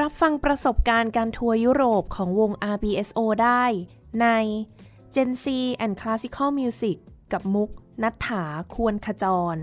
รับฟังประสบการณ์การทัวร์ยุโรปของวง RBSO ได้ใน Gen C and Classical Music กับมุกนัฐถาควรขจร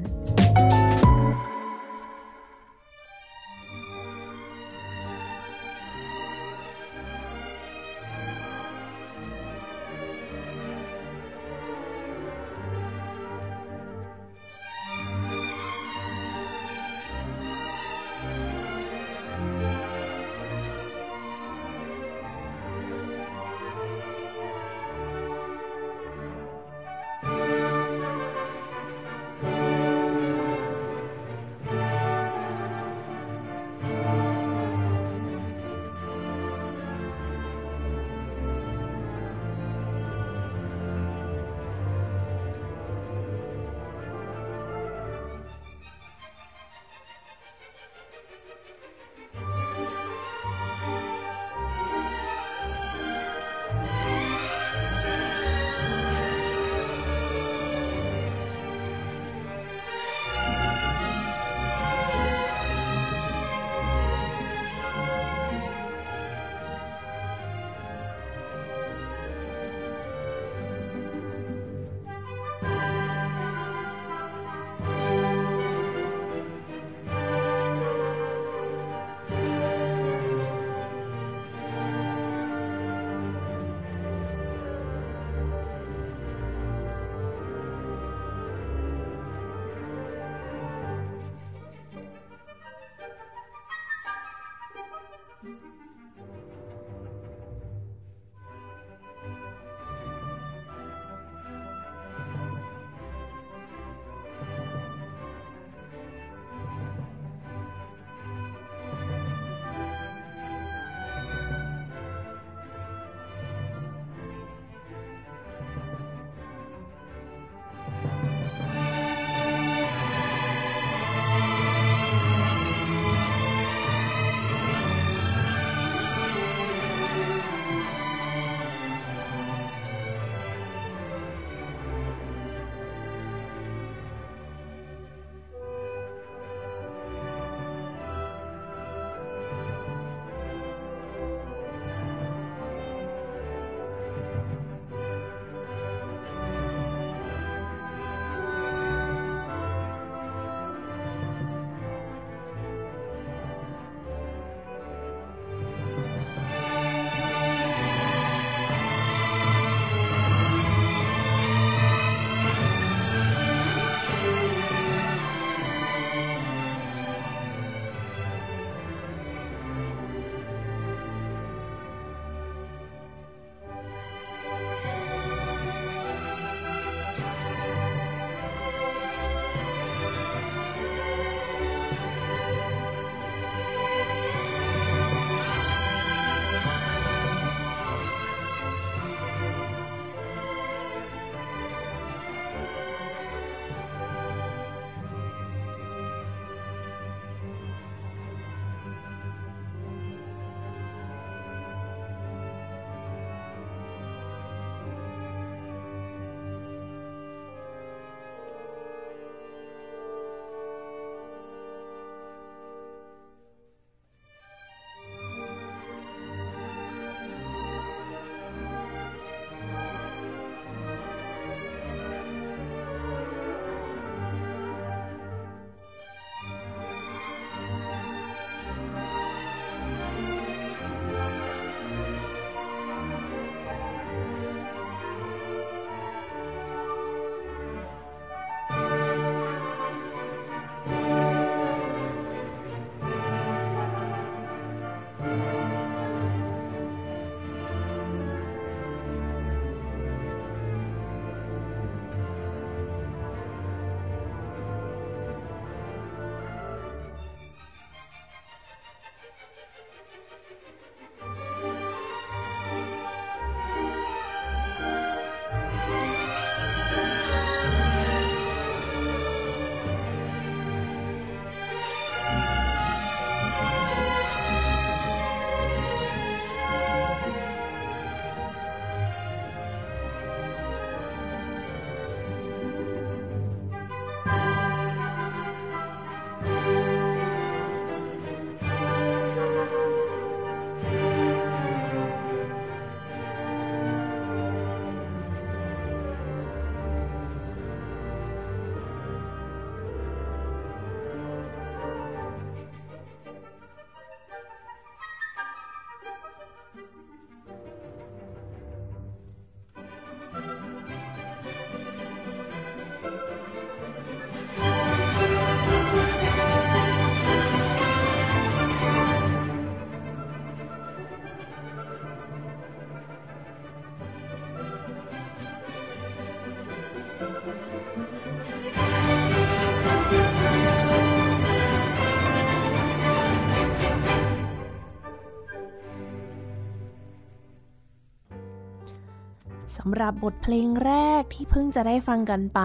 สำหรับบทเพลงแรกที่เพิ่งจะได้ฟังกันไป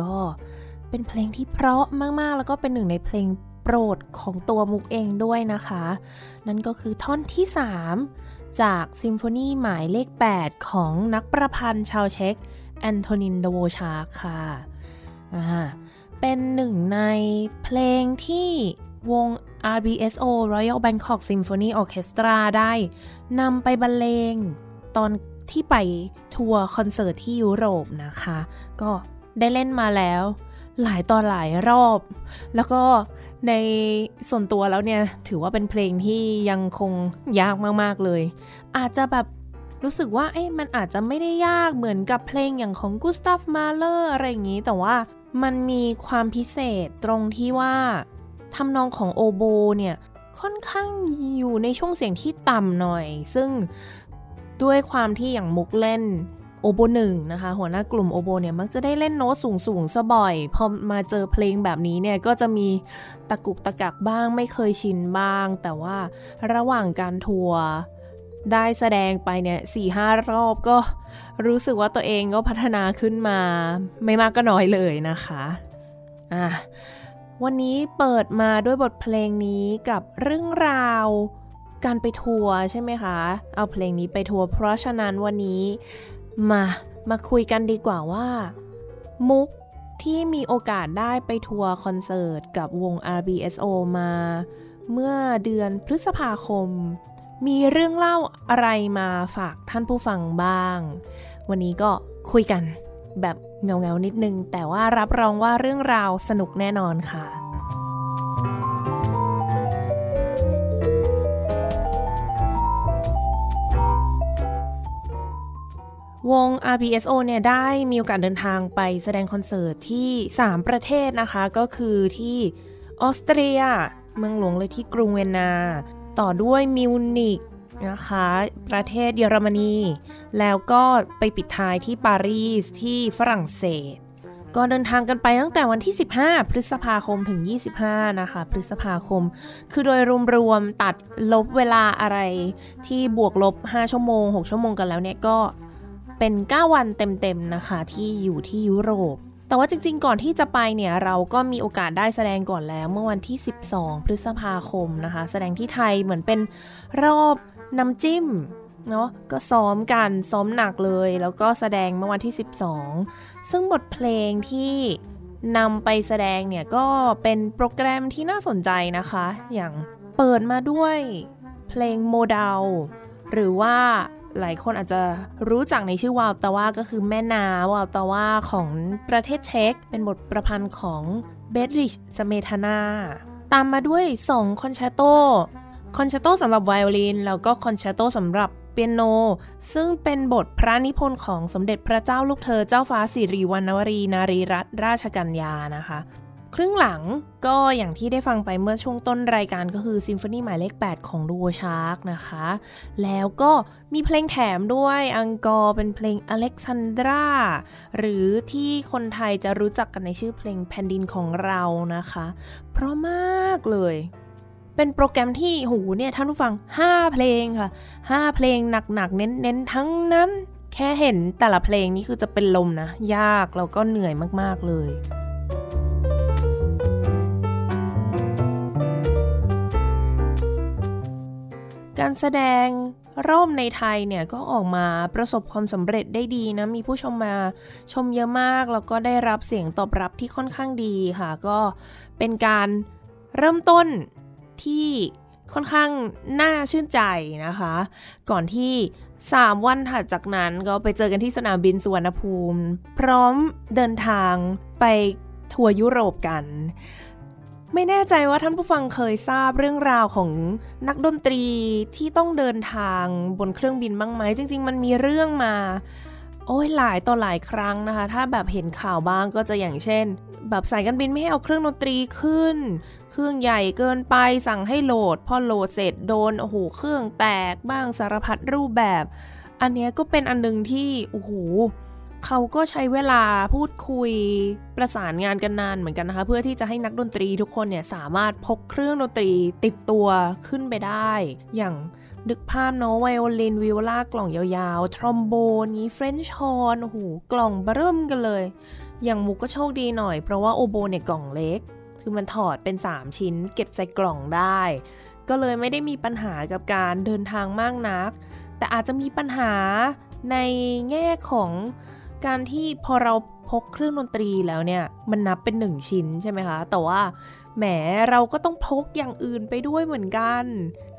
ก็เป็นเพลงที่เพราะมากๆ แล้วก็เป็นหนึ่งในเพลงโปรดของตัวมุกเองด้วยนะคะ นั่นก็คือท่อนที่ 3 จากซิมโฟนีหมายเลข 8 ของนักประพันธ์ชาวเช็กแอนโทนินโดโวชาร์ค่ะอ่าเป็นหนึ่งในเพลงที่วง RBSO Royal Bangkok Symphony Orchestra ได้นำไปบรรเลงตอน ที่ไปทัวร์คอนเสิร์ตที่ยุโรปนะคะ ก็ได้เล่นมาแล้ว หลายตอนหลายรอบ แล้วก็ในส่วนตัวแล้วเนี่ย ถือว่าเป็นเพลงที่ยังคงยากมาก ๆ เลย อาจจะแบบรู้สึกว่าเอ๊ะมันอาจจะไม่ได้ยากเหมือนกับเพลงอย่างของกุสตัฟมาเลอร์อะไรอย่างนี้ แต่ว่ามันมีความพิเศษตรงที่ว่าทำนองของโอโบเนี่ยค่อนข้างอยู่ในช่วงเสียงที่ต่ำหน่อย ซึ่ง ด้วยความที่อย่างมุกเล่นโอโบหนึ่งนะคะ หัวหน้ากลุ่มโอโบเนี่ยมักจะได้เล่นโน้ตสูงสูงซะบ่อย พอมาเจอเพลงแบบนี้เนี่ยก็จะมีตะกุกตะกักบ้างไม่เคยชินบ้าง แต่ว่าระหว่างการทัวร์ได้แสดงไปเนี่ยสี่ห้ารอบก็รู้สึกว่าตัวเองก็พัฒนาขึ้นมา ไม่มากก็น้อยเลยนะคะอะวันนี้เปิดมาด้วยบทเพลงนี้กับเรื่องราว การไปทัวร์ใช่ไหมคะ เอาเพลงนี้ไปทัวร์เพราะฉะนั้นวันนี้มามาคุยกันดีกว่าว่า มุกที่มีโอกาสได้ไปทัวร์คอนเสิร์ตกับวง RBSO มา เมื่อเดือนพฤษภาคม มีเรื่องเล่าอะไรมาฝากท่านผู้ฟังบ้าง วันนี้ก็คุยกันแบบเงาๆนิดนึง แต่ว่ารับรองว่าเรื่องราวสนุกแน่นอนค่ะ วง RBSO เนี่ยได้มีโอกาสเดินทางไปแสดงคอนเสิร์ตที่ 3 ประเทศนะคะ ก็คือที่ออสเตรีย เมืองหลวงเลยที่กรุงเวนนา ต่อด้วยมิวนิกนะคะ ประเทศเยอรมนี แล้วก็ไปปิดท้ายที่ปารีสที่ฝรั่งเศส ก็เดินทางกันไปตั้งแต่วันที่ 15 พฤษภาคมถึง 25 นะคะ พฤษภาคม คือโดยรวมๆตัดลบเวลาอะไรที่บวกลบ 5 ชั่วโมง 6 ชั่วโมงกันแล้วเนี่ยก็ เป็น 9 วันเต็มๆนะคะ ที่อยู่ที่ยุโรป แต่ว่าจริงๆ ก่อนที่จะไปเนี่ยเราก็มีโอกาสได้แสดงก่อนแล้ว เมื่อวันที่ 12 พฤษภาคมนะคะ แสดงที่ไทยเหมือนเป็นรอบน้ำจิ้มเนาะก็ซ้อมกันซ้อมหนักเลย แล้วก็แสดงเมื่อวันที่ 12 ซึ่งบทเพลงที่นำไปแสดงเนี่ยก็เป็นโปรแกรมที่น่าสนใจนะคะ อย่างเปิดมาด้วยเพลงโมดลหรือว่า หลายคนอาจจะรู้จักในชื่อวาลตาว่าก็คือแม่นาวาลตาว่าของประเทศเช็กเป็นบทประพันธ์ของเบดริชสเมทานาตามมาด้วย 2 คอนแชร์โต คอนแชร์โตสำหรับไวโอลิน แล้วก็คอนแชร์โตสำหรับเปียโน ซึ่งเป็นบทพระนิพนธ์ของสมเด็จพระเจ้าลูกเธอเจ้าฟ้าสิริวัณวรี นารีรัตนราชกัญญานะคะ ครึ่งหลังก็อย่างที่ได้ฟังไปเมื่อช่วงต้นรายการก็คือซิมโฟนีหมายเลข 8 ของดูโอชาร์กนะคะ แล้วก็มีเพลงแถมด้วย encore เป็นเพลงอเล็กซานดราหรือที่คนไทยจะรู้จักกันในชื่อเพลงแผ่นดินของเรานะคะ เพราะมากเลย เป็นโปรแกรมที่หูเนี่ยท่านผู้ฟัง 5 เพลงค่ะ 5 เพลงหนักๆเน้นๆทั้งนั้น แค่เห็นแต่ละเพลงนี่คือจะเป็นลมนะ ยากแล้วก็เหนื่อยมากๆเลย การแสดงร่มในไทยเนี่ยก็ออกมาประสบความสำเร็จได้ดีนะ มีผู้ชมมาชมเยอะมาก แล้วก็ได้รับเสียงตอบรับที่ค่อนข้างดีค่ะ ก็เป็นการเริ่มต้นที่ค่อนข้างน่าชื่นใจนะคะ ก่อนที่ 3 วันถัดจากนั้นก็ไปเจอกันที่สนามบินสุวรรณภูมิ พร้อมเดินทางไปทัวร์ยุโรปกัน ไม่แน่ใจว่าท่านผู้ฟังเคยทราบเรื่องราวของนักดนตรีที่ต้องเดินทางบนเครื่องบินบ้างไหม จริง ๆ มันมีเรื่องมา โอ้ยหลายต่อหลายครั้งนะคะ ถ้าแบบเห็นข่าวบ้างก็จะอย่างเช่น แบบสายการบินไม่ให้เอาเครื่องดนตรีขึ้น เครื่องใหญ่เกินไปสั่งให้โหลด พอโหลดเสร็จโดนโอ้โหเครื่องแตกบ้างสารพัดรูปแบบ อันนี้ก็เป็นอันนึงที่โอ้โห เขาก็ใช้เวลาพูดคุยประสานงานกันนานเหมือนกันนะคะ เพื่อที่จะให้นักดนตรีทุกคนเนี่ยสามารถพกเครื่องดนตรีติดตัวขึ้นไปได้ อย่างนึกภาพเนาะไวโอลินวิโอลากล่องยาวๆ ทรอมโบนนี้ French horn โอ้โหกล่องเบิ่มกันเลย อย่างมุกก็โชคดีหน่อยเพราะว่าโอโบเนี่ยกล่องเล็ก คือมันถอดเป็น 3 ชิ้น เก็บใส่กล่องได้ ก็เลยไม่ได้มีปัญหากับการเดินทางมากนัก แต่อาจจะมีปัญหาในแง่ของ การที่พอเราพกเครื่องดนตรีแล้วเนี่ย มันนับเป็นหนึ่งชิ้นใช่ไหมคะ แต่ว่าแหมเราก็ต้องพกอย่างอื่นไปด้วยเหมือนกัน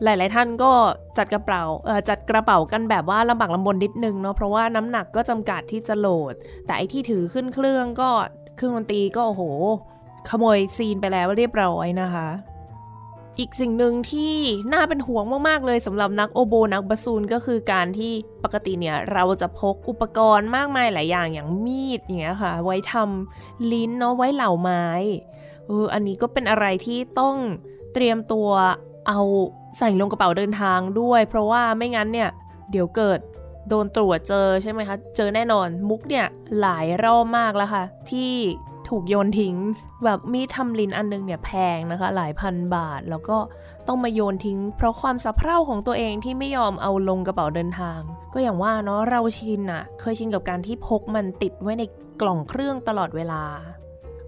หลาย ๆ ท่านก็จัดกระเป๋าจัดกระเป๋ากันแบบว่าลำบากลำบนนิดนึงเนาะเพราะว่าน้ำหนักก็จำกัดที่จะโหลด แต่ไอที่ถือขึ้นเครื่องก็เครื่องดนตรีก็โอ้โหขโมยซีนไปแล้วเรียบร้อยนะคะ อีกสิ่งหนึ่งที่น่าเป็นห่วงมาก ๆ เลยสำหรับนักโอโบนักบาซูนก็คือการที่ปกติเนี่ยเราจะพกอุปกรณ์มากมายหลายอย่างอย่างมีดอย่างเงี้ยค่ะ ไว้ทำลิ้นเนาะไว้เหล่าไม้เอออันนี้ก็เป็นอะไรที่ต้องเตรียมตัวเอาใส่ลงกระเป๋าเดินทางด้วย เพราะว่าไม่งั้นเนี่ยเดี๋ยวเกิดโดนตรวจเจอใช่ไหมคะ เจอแน่นอนมุกเนี่ยหลายรอบมากแล้วค่ะ ที่ ถูกโยนทิ้ง แบบมีดทำลิ้นอันนึงเนี่ยแพงนะคะ หลายพันบาท แล้วก็ต้องมาโยนทิ้ง เพราะความสะเพร่าของตัวเองที่ไม่ยอมเอาลงกระเป๋าเดินทาง ก็อย่างว่าเนาะเราชินอะเคยชินกับการที่พกมันติดไว้ในกล่องเครื่องตลอดเวลา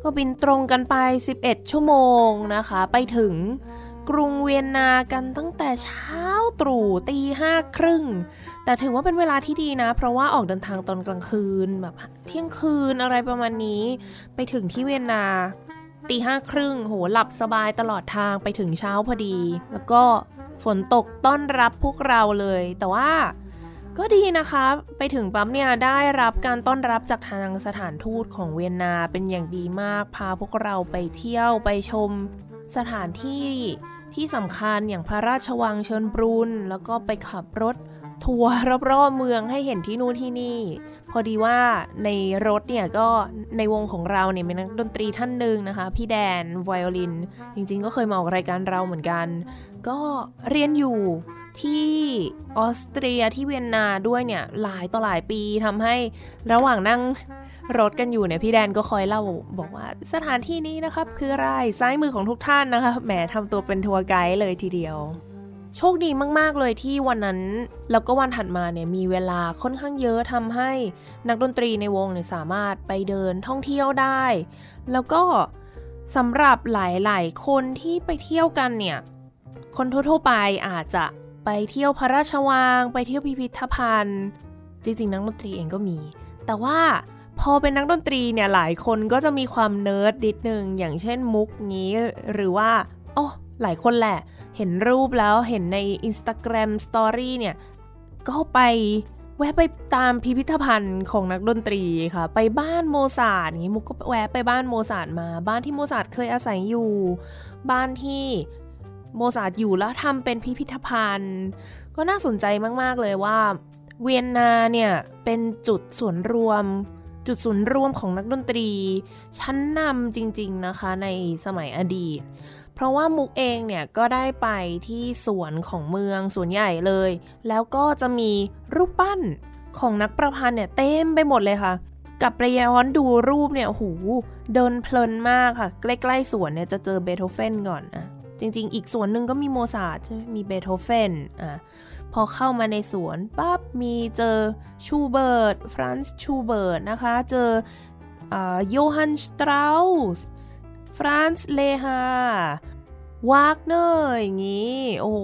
ก็บินตรงกันไป 11 ชั่วโมงนะคะ ไปถึงกรุงเวียนนากันตั้งแต่เช้า ตรู่ตีห้าครึ่ง แต่ถือว่าเป็นเวลาที่ดีนะ เพราะว่าออกเดินทางตอนกลางคืนแบบเที่ยงคืนอะไรประมาณนี้ ไปถึงที่เวียนนาตีห้าครึ่งโหหลับสบายตลอดทางไปถึงเช้าพอดี แล้วก็ฝนตกต้อนรับพวกเราเลย แต่ว่าก็ดีนะคะ ไปถึงปั๊มเนี่ยได้รับการต้อนรับจากทางสถานทูตของเวียนนาเป็นอย่างดีมาก พาพวกเราไปเที่ยวไปชมสถานที่ ที่สำคัญอย่างพระราชวังเชิญบรุนแล้วก็ไปขับรถทัวร์รอบๆเมืองให้เห็นที่นู่นที่นี่ พอดีว่าในรถเนี่ยก็ในวงของเราเนี่ยเป็นนักดนตรีท่านหนึ่งนะคะ พี่แดนไวโอลิน จริงๆ ก็เคยมาออกรายการเราเหมือนกัน ก็เรียนอยู่ที่ออสเตรียที่เวียนนาด้วยเนี่ยหลายต่อหลายปีทำให้ระหว่างนั่ง รถกันอยู่เนี่ยพี่แดนก็คอยเล่าบอกว่าสถานที่นี้นะครับ คืออะไรซ้ายมือของทุกท่านนะคะแหมทำตัวเป็นทัวร์ไกด์เลยทีเดียว โชคดีมาก ๆ เลยที่วันนั้น แล้วก็วันถัดมาเนี่ยมีเวลาค่อนข้างเยอะทำให้นักดนตรีในวงเนี่ยสามารถไปเดินท่องเที่ยวได้ แล้วก็สำหรับหลาย ๆ คนที่ไปเที่ยวกันเนี่ยคนทั่วๆไปอาจจะไปเที่ยวพระราชวังไปเที่ยวพิพิธภัณฑ์ จริง ๆ นักดนตรีเองก็มี แต่ว่า พอเป็นนักดนตรีเนี่ยหลายคนก็จะมีความเนิร์ดดิดนึงอย่างเช่นมุกงี้ หรือว่าอ๋อหลายคนแหละ เห็นรูปแล้วเห็นใน Instagram Story เนี่ย ก็ไปแวะไปตามพิพิธภัณฑ์ของนักดนตรีค่ะ ไปบ้านโมซาร์ทนี้มุกก็แวะไปบ้านโมซาร์ทมา บ้านที่โมซาร์ทเคยอาศัยอยู่ บ้านที่โมซาร์ทอยู่แล้วทำเป็นพิพิธภัณฑ์ ก็น่าสนใจมาก ๆ เลยว่า เวียนนาเนี่ย เป็นจุดส่วนรวม จุดศูนย์รวมของนักดนตรี ชั้นนำจริงๆนะคะในสมัยอดีต เพราะว่ามุกเองเนี่ยก็ได้ไปที่สวนของเมืองสวนใหญ่เลย แล้วก็จะมีรูปปั้นของนักประพันธ์เนี่ยเต็มไปหมดเลยค่ะกำลังย้อนดูรูปเนี่ยโอ้โหเดินเพลินมากค่ะ ใกล้ๆสวนเนี่ยจะเจอเบโธเฟนก่อนอะจริงๆ อีกสวนหนึ่งก็มีโมซาร์ทมีเบโธเฟนอะ พอเข้ามาในสวนปั๊บมีเจอชูเบิร์ตฟรานซ์ชูเบิร์ตนะคะ เจอโยฮันน์ สเตราส์ ฟรานซ์เลฮาร์วากเนอร์อย่างนี้ โอ้โห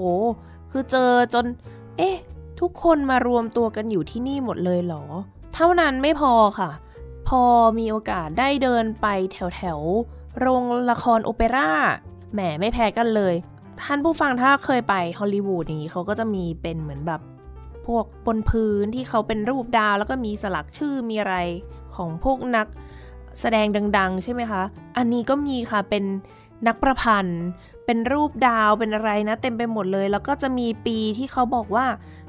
คือเจอจน เอ๊ะ ทุกคนมารวมตัวกันอยู่ที่นี่หมดเลยเหรอ เท่านั้นไม่พอค่ะ พอมีโอกาสได้เดินไปแถวแถวโรงละครโอเปร่าแหมไม่แพ้กันเลย ท่านผู้ฟังถ้าเคยไปฮอลลีวูดนี้เขาก็จะมีเป็นเหมือนแบบพวกบนพื้นที่เขาเป็นรูปดาว แล้วก็มีสลักชื่อมีอะไรของพวกนักแสดงดัง ๆ ใช่ไหมคะ อันนี้ก็มีค่ะเป็นนักประพันธ์ เป็นรูปดาวเป็นอะไรนะ เต็มไปหมดเลย แล้วก็จะมีปีที่เขาบอกว่า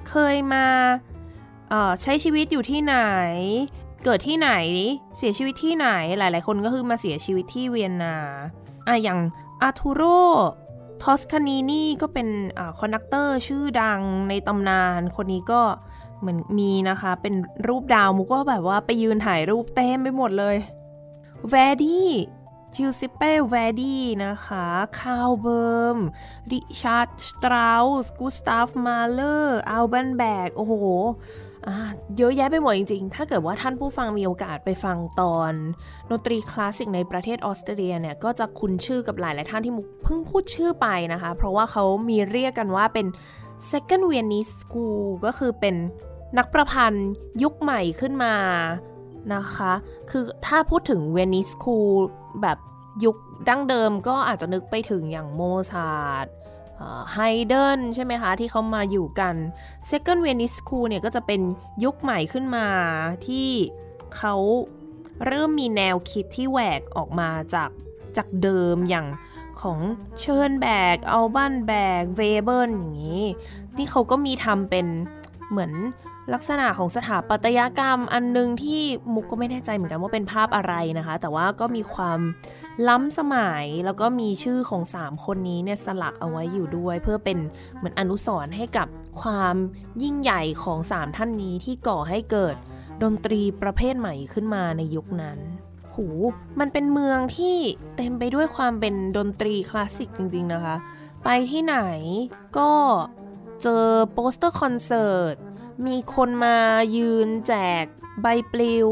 เคยมาใช้ชีวิตอยู่ที่ไหน เกิดที่ไหน เสียชีวิตที่ไหนหลาย ๆ คนก็คือมาเสียชีวิตที่เวียนนาอะอย่างอาทูโร ทอสคานีนี่ก็เป็น conductor ชื่อดังในตำนาน คนนี้ก็เหมือนมีนะคะ เป็นรูปดาวมุกก็แบบว่าไปยืนถ่ายรูปเต็มไปหมดเลย Verdi Giuseppe Verdi นะคะ Karl Böhm Richard Strauss Gustav Mahler Alban Berg โอ้โห เยอะแยะไปหมดจริงๆ ถ้าเกิดว่าท่านผู้ฟังมีโอกาสไปฟังตอนดนตรีคลาสสิกในประเทศออสเตรเลียเนี่ยก็จะคุ้นชื่อกับหลายหลายท่านที่มุกเพิ่งพูดชื่อไปนะคะ เพราะว่าเขามีเรียกกันว่าเป็น second Viennese school ก็คือเป็นนักประพันธ์ยุคใหม่ขึ้นมานะคะ คือถ้าพูดถึง Viennese school แบบยุคดั้งเดิมก็อาจจะนึกไปถึงอย่างโมซาร์ท ไฮเดนใช่ไหมคะที่เขามาอยู่กัน Second Viennese School เนี่ยก็จะเป็นยุคใหม่ขึ้นมาที่เขาเริ่มมีแนวคิดที่แหวกออกมาจากจากเดิมอย่างของเชิญแบกอัลบันแบกเวเบิร์อย่างนี้ ที่เขาก็มีทำเป็นเหมือน ลักษณะของสถาปัตยกรรมอันนึงที่มุกก็ไม่แน่ใจเหมือนกันว่าเป็นภาพอะไรนะคะ แต่ว่าก็มีความล้ำสมัยแล้วก็มีชื่อของ 3 คนนี้เนี่ยสลักเอาไว้อยู่ด้วย เพื่อเป็นเหมือนอนุสรณ์ให้กับความยิ่งใหญ่ของ 3 ท่านนี้ที่ก่อให้เกิดดนตรีประเภทใหม่ขึ้นมาในยุคนั้นหูมันเป็นเมืองที่เต็มไปด้วยความเป็นดนตรีคลาสสิกจริงๆนะคะ ไปที่ไหนก็เจอโปสเตอร์คอนเสิร์ต มีคนมายืนแจกใบปลิว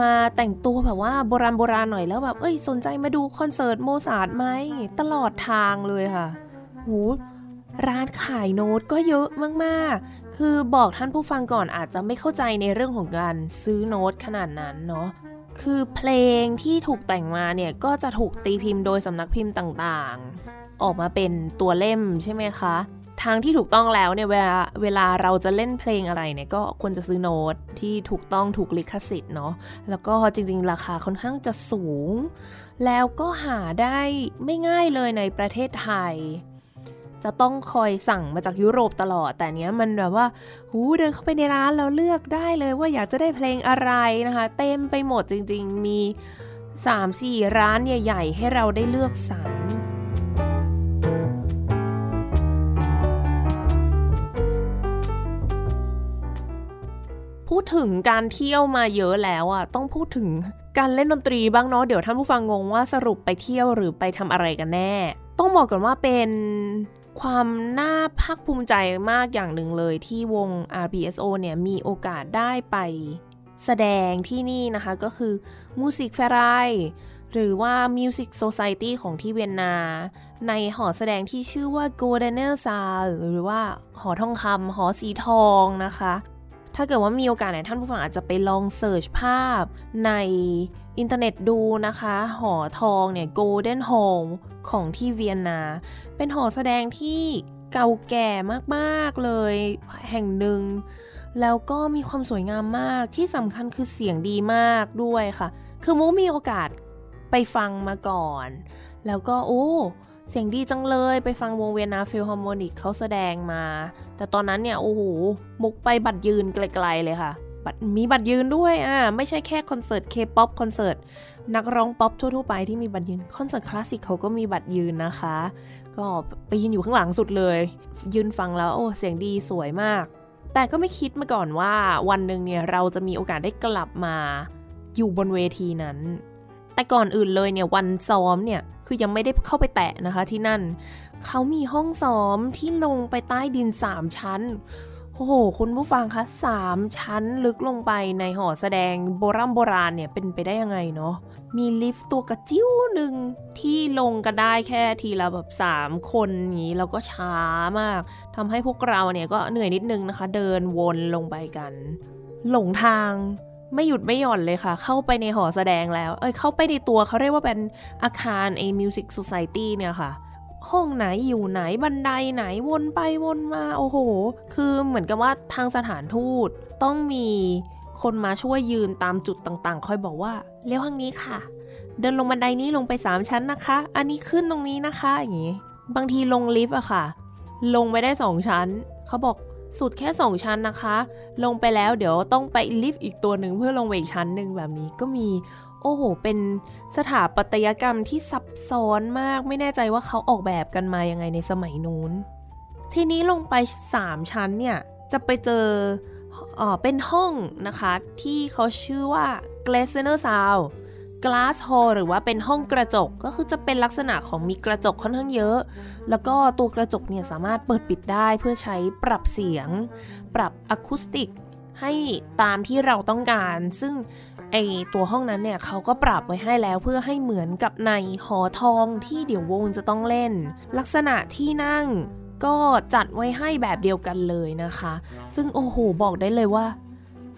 มาแต่งตัวแบบว่าโบราณโบราณหน่อยแล้วแบบ เอ้ยสนใจมาดูคอนเสิร์ตโมซาร์ทไหมตลอดทางเลยค่ะหูร้านขายโน้ตก็เยอะมาก ๆ คือบอกท่านผู้ฟังก่อนอาจจะไม่เข้าใจในเรื่องของการซื้อโน้ตขนาดนั้นเนาะ คือเพลงที่ถูกแต่งมาเนี่ย ก็จะถูกตีพิมพ์โดยสำนักพิมพ์ต่างๆ ออกมาเป็นตัวเล่มใช่ไหมคะ ทางที่ถูกต้องแล้วเนี่ยเวลาเวลาเราจะเล่นเพลงอะไรเนี่ยก็ควรจะซื้อโน้ตที่ถูกต้องถูกลิขสิทธิ์เนาะแล้วก็จริงๆ ราคาค่อนข้างจะสูง แล้วก็หาได้ไม่ง่ายเลยในประเทศไทย จะต้องคอยสั่งมาจากยุโรปตลอด แต่เนี้ยมันแบบว่าหูเดินเข้าไปในร้านแล้วเลือกได้เลยว่าอยากจะได้เพลงอะไรนะคะ เต็มไปหมดจริงๆมี 3-4 ร้านใหญ่ ๆ ให้เราได้เลือกสรร พูดถึงการเที่ยวมาเยอะแล้วอะต้องพูดถึงการเล่นดนตรีบ้างเนาะเดี๋ยวท่านผู้ฟังงงว่าสรุปไปเที่ยวหรือไปทำอะไรกันแน่ ต้องบอกก่อนว่าเป็นความน่าภาคภูมิใจมากอย่างหนึ่งเลยที่วง RBSO เนี่ยมีโอกาสได้ไปแสดงที่นี่นะคะก็คือ Music f a i หรือว่า Music Society ของที่เวียนนา ในหอแสดงที่ชื่อว่า Goldener Saal หรือว่าหอทองคำหอสีทองนะคะ ถ้าเกิดว่ามีโอกาสไหนท่านผู้ฟังอาจจะไปลองเสิร์ชภาพในอินเทอร์เน็ตดูนะคะ หอทองเนี่ย Golden Hall ของที่เวียนนา เป็นหอแสดงที่เก่าแก่มากๆเลยแห่งหนึ่ง แล้วก็มีความสวยงามมากที่สำคัญคือเสียงดีมากด้วยค่ะ คือมุกมีโอกาสไปฟังมาก่อน แล้วก็โอ้ เสียงดีจังเลยไปฟังวง Vienna Philharmonic เขาแสดงมา แต่ตอนนั้นเนี่ย โอ้โห มุกไปบัตรยืนไกลๆเลยค่ะ บัตรมีบัตรยืนด้วยอ่าไม่ใช่แค่คอนเสิร์ตเคป๊อปคอนเสิร์ตนักร้องป๊อปทั่วๆไปที่มีบัตรยืน คอนเสิร์ตคลาสสิกเขาก็มีบัตรยืนนะคะ ก็ไปยืนอยู่ข้างหลังสุดเลย ยืนฟังแล้วโอ้เสียงดีสวยมาก แต่ก็ไม่คิดมาก่อนว่าวันหนึ่งเนี่ยเราจะมีโอกาสได้กลับมาอยู่บนเวทีนั้น แต่ก่อนอื่นเลยเนี่ยวันซ้อมเนี่ยคือยังไม่ได้เข้าไปแตะนะคะที่นั่น เขามีห้องซ้อมที่ลงไปใต้ดิน 3 ชั้นโอ้โห คุณผู้ฟังคะสามชั้นลึกลงไปในหอแสดงโบราณโบราณเนี่ยเป็นไปได้ยังไงเนาะ มีลิฟต์ตัวกระจิ้วหนึ่งที่ลงกันได้แค่ทีละแบบ 3 คนนี้แล้วก็ช้ามากทำให้พวกเราเนี่ยก็เหนื่อยนิดนึงนะคะ เดินวนลงไปกัน หลงทาง ไม่หยุดไม่หย่อนเลยค่ะ เข้าไปในหอแสดงแล้ว เอ้ยเข้าไปในตัวเขาเรียกว่าเป็นอาคารไอ้ Music Society เนี่ยค่ะ ห้องไหนอยู่ไหนบันไดไหนวนไปวนมาโอ้โห คือเหมือนกับว่าทางสถานทูตต้องมีคนมาช่วยยืนตามจุดต่างๆ คอยบอกว่าเลี้ยวทางนี้ค่ะ เดินลงบันไดนี้ลงไป 3 ชั้นนะคะ อันนี้ขึ้นตรงนี้นะคะอย่างนี้ บางทีลงลิฟต์อะค่ะ ลงไปได้ 2 ชั้น เขาบอก สุดแค่ 2 ชั้นนะคะ ลงไปแล้วเดี๋ยวต้องไปลิฟต์อีกตัวหนึ่งเพื่อลงไปอีกชั้นหนึ่งแบบนี้ก็มี โอ้โห เป็นสถาปัตยกรรมที่ซับซ้อนมาก ไม่แน่ใจว่าเขาออกแบบกันมายังไงในสมัยนู้น ทีนี้ลงไป 3 ชั้นเนี่ยจะไปเจออ๋อเป็นห้องนะคะที่เขาชื่อว่า g l a s e n e r s o u n d glass hall หรือว่าเป็นห้องกระจกก็คือจะเป็นลักษณะของมีกระจกค่อนข้างเยอะ แล้วก็ตัวกระจกเนี่ยสามารถเปิดปิดได้เพื่อใช้ปรับเสียง ปรับอะคูสติกให้ตามที่เราต้องการ ซึ่งไอตัวห้องนั้นเนี่ยเขาก็ปรับไว้ให้แล้วเพื่อให้เหมือนกับในหอทองที่เดี๋ยววงจะต้องเล่น ลักษณะที่นั่งก็จัดไว้ให้แบบเดียวกันเลยนะคะ ซึ่งโอ้โหบอกได้เลยว่า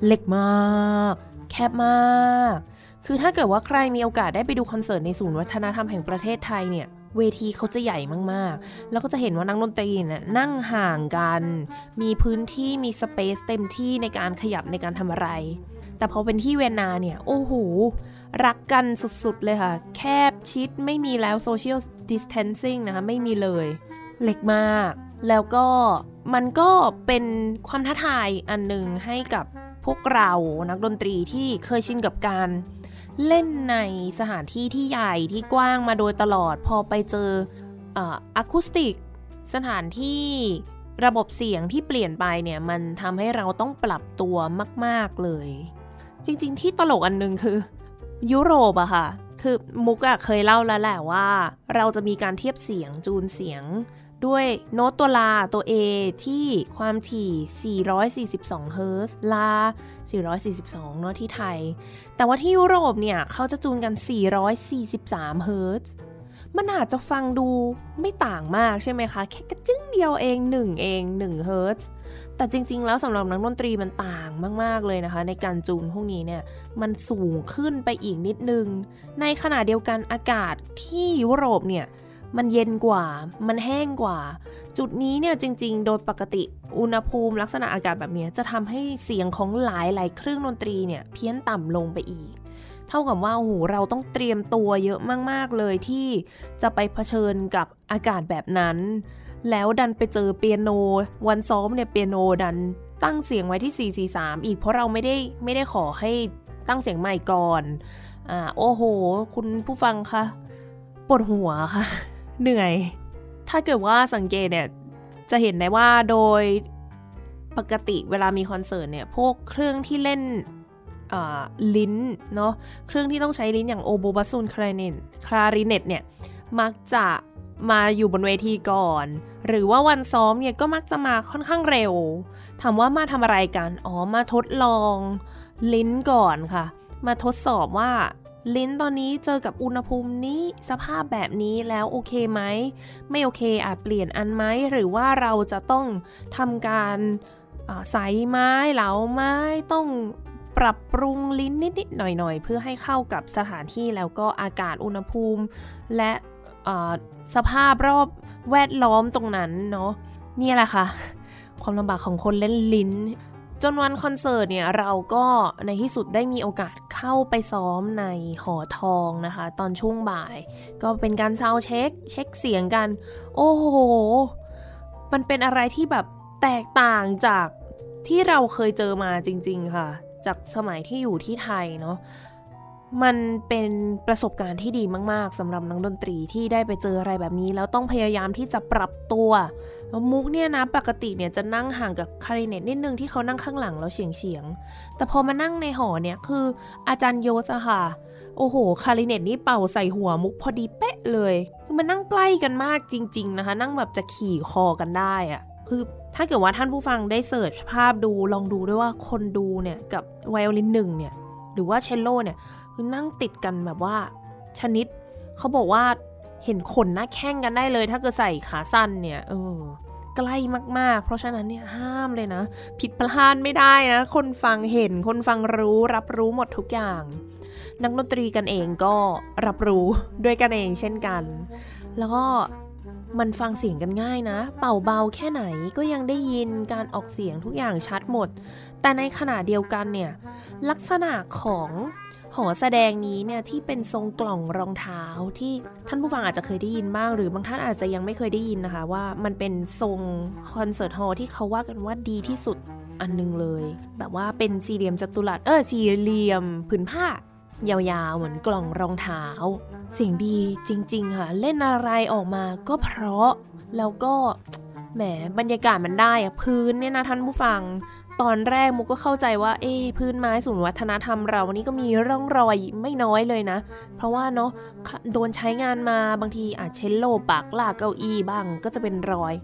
เล็กมาก แคบมาก คือถ้าเกิดว่าใครมีโอกาสได้ไปดูคอนเสิร์ตในศูนย์วัฒนธรรมแห่งประเทศไทยเนี่ยเวทีเขาจะใหญ่มากๆ แล้วก็จะเห็นว่านักดนตรีเนี่ยนั่งห่างกัน มีพื้นที่มีสเปซเต็มที่ในการขยับในการทำอะไร แต่พอเป็นที่เวียนนาเนี่ย โอ้โห รักกันสุดๆเลยค่ะ แคบชิดไม่มีแล้ว social distancing นะคะ ไม่มีเลย เล็กมาก แล้วก็มันก็เป็นความท้าทายอันหนึ่งให้กับพวกเรานักดนตรีที่เคยชินกับการ เล่นในสถานที่ที่ใหญ่ที่กว้างมาโดยตลอด พอไปเจออะคูสติก สถานที่ระบบเสียงที่เปลี่ยนไปเนี่ยมันทำให้เราต้องปรับตัวมาก ๆ เลย จริง ๆ ที่ตลกอันนึงคือ ยุโรปอะค่ะ คือมุกอะเคยเล่าแล้วแหละว่า เราจะมีการเทียบเสียงจูนเสียง ด้วยโน้ตตัวลาตัว A ที่ความถี่ 442 เฮิร์ตลา 442 เนาะที่ไทย แต่ว่าที่ยุโรปเนี่ย เขาจะจูนกัน 443 เฮิร์ตมันอาจจะฟังดูไม่ต่างมากใช่ไหมคะ แค่กระจึ้งเดียวเอง 1 เอง 1 เฮิร์ตแต่จริง ๆ แล้วสำหรับนักดนตรีมันต่างมาก ๆ เลยนะคะ ในการจูนพวกนี้เนี่ย มันสูงขึ้นไปอีกนิดนึง ในขณะเดียวกันอากาศที่ยุโรปเนี่ย มันเย็นกว่า มันแห้งกว่า จุดนี้เนี่ยจริง ๆ โดยปกติอุณหภูมิลักษณะอากาศแบบนี้จะทำให้เสียงของหลายหลายเครื่องดนตรีเนี่ยเพี้ยนต่ำลงไปอีก เท่ากับว่าโอ้โหเราต้องเตรียมตัวเยอะมาก ๆ เลยที่จะไปเผชิญกับอากาศแบบนั้น แล้วดันไปเจอเปียโน วันซ้อมเนี่ยเปียโนดันตั้งเสียงไว้ที่ 443 อีกเพราะเราไม่ได้ไม่ได้ขอให้ตั้งเสียงใหม่ก่อน อ่า โอ้โห คุณผู้ฟังคะ ปวดหัวค่ะ เหนื่อย ถ้าเกิดว่าสังเกตเนี่ย จะเห็นได้ว่าโดยปกติเวลามีคอนเสิร์ตเนี่ย พวกเครื่องที่เล่นลิ้นเนาะ เครื่องที่ต้องใช้ลิ้นอย่างโอโบบัสซูนคลาเนตคลาริเนตเนี่ย มักจะมาอยู่บนเวทีก่อน หรือว่าวันซ้อมเนี่ยก็มักจะมาค่อนข้างเร็ว ถามว่ามาทำอะไรกัน อ๋อ มาทดลองลิ้นก่อนค่ะ มาทดสอบว่า ลิ้นตอนนี้เจอกับอุณหภูมินี้สภาพแบบนี้แล้วโอเคไหม ไม่โอเคอาจเปลี่ยนอันไหม หรือว่าเราจะต้องทำการใส่ไม้เหลาไม้ต้องปรับปรุงลิ้นนิดๆหน่อยๆ เพื่อให้เข้ากับสถานที่แล้วก็อากาศอุณหภูมิ และสภาพรอบแวดล้อมตรงนั้นเนาะนี่แหละค่ะ ความลำบากของคนเล่นลิ้น จนวันคอนเสิร์ตเนี่ยเราก็ในที่สุดได้มีโอกาสเข้าไปซ้อมในหอทองนะคะ ตอนช่วงบ่าย ก็เป็นการซาวเช็ค เช็คเสียงกัน โอ้โห มันเป็นอะไรที่แบบแตกต่างจากที่เราเคยเจอมาจริง ๆ ค่ะ จากสมัยที่อยู่ที่ไทยเนาะ มันเป็นประสบการณ์ที่ดีมาก ๆสำหรับนักดนตรีที่ได้ไปเจออะไรแบบนี้ แล้วต้องพยายามที่จะปรับตัวมุกเนี่ยนะปกติเนี่ยจะนั่งห่างกับคาริเนตนิดนึงที่เขานั่งข้างหลังแล้วเฉียงเฉียงแต่พอมานั่งในหอเนี่ยคืออาจารย์โยสอะค่ะโอ้โห คาริเนตนี่เป่าใส่หัวมุกพอดีเป๊ะเลย คือมันนั่งใกล้กันมากจริง ๆนะคะ นั่งแบบจะขี่คอกันได้อะคือถ้าเกิดว่าท่านผู้ฟังได้เสิร์ชภาพดูลองดูด้วยว่าคนดูเนี่ยกับไวโอลินหนึ่งเนี่ยหรือว่าเชลโลเนี่ย คือนั่งติดกันแบบว่า ชนิด เขาบอกว่าเห็นขนหน้าแข้งกันได้เลย ถ้าเกิดใส่ขาสั้นเนี่ย เออ ใกล้มากๆ เพราะฉะนั้นเนี่ยห้ามเลยนะ ผิดพลาดไม่ได้นะ คนฟังเห็นคนฟังรู้รับรู้หมดทุกอย่าง นักดนตรีกันเองก็รับรู้ด้วยกันเองเช่นกัน แล้วก็มันฟังเสียงกันง่ายนะ เป่าเบาแค่ไหนก็ยังได้ยินการออกเสียงทุกอย่างชัดหมด แต่ในขณะเดียวกันเนี่ย ลักษณะของ หอแสดงนี้เนี่ยที่เป็นทรงกล่องรองเท้าที่ท่านผู้ฟังอาจจะเคยได้ยินบ้าง หรือบางท่านอาจจะยังไม่เคยได้ยินนะคะ ว่ามันเป็นทรงคอนเสิร์ตฮอลล์ที่เขาว่ากันว่าดีที่สุดอันนึงเลย แบบว่าเป็นสี่เหลี่ยมจัตุรัสเออสี่เหลี่ยมผืนผ้ายาวๆ เหมือนกล่องรองเท้า เสียงดีจริง ๆ ค่ะ เล่นอะไรออกมาก็เพราะ แล้วก็แหมบรรยากาศมันได้อะพื้นเนี่ยนะท่านผู้ฟัง ตอนแรกมุกก็เข้าใจว่า เอ๊พื้นไม้ศูนย์วัฒนธรรมเราวันนี้ก็มีร่องรอยไม่น้อยเลยนะ เพราะว่าเนาะโดนใช้งานมาบางทีอาจเชลโลปากลากเก้าอี้บ้างก็จะเป็นรอย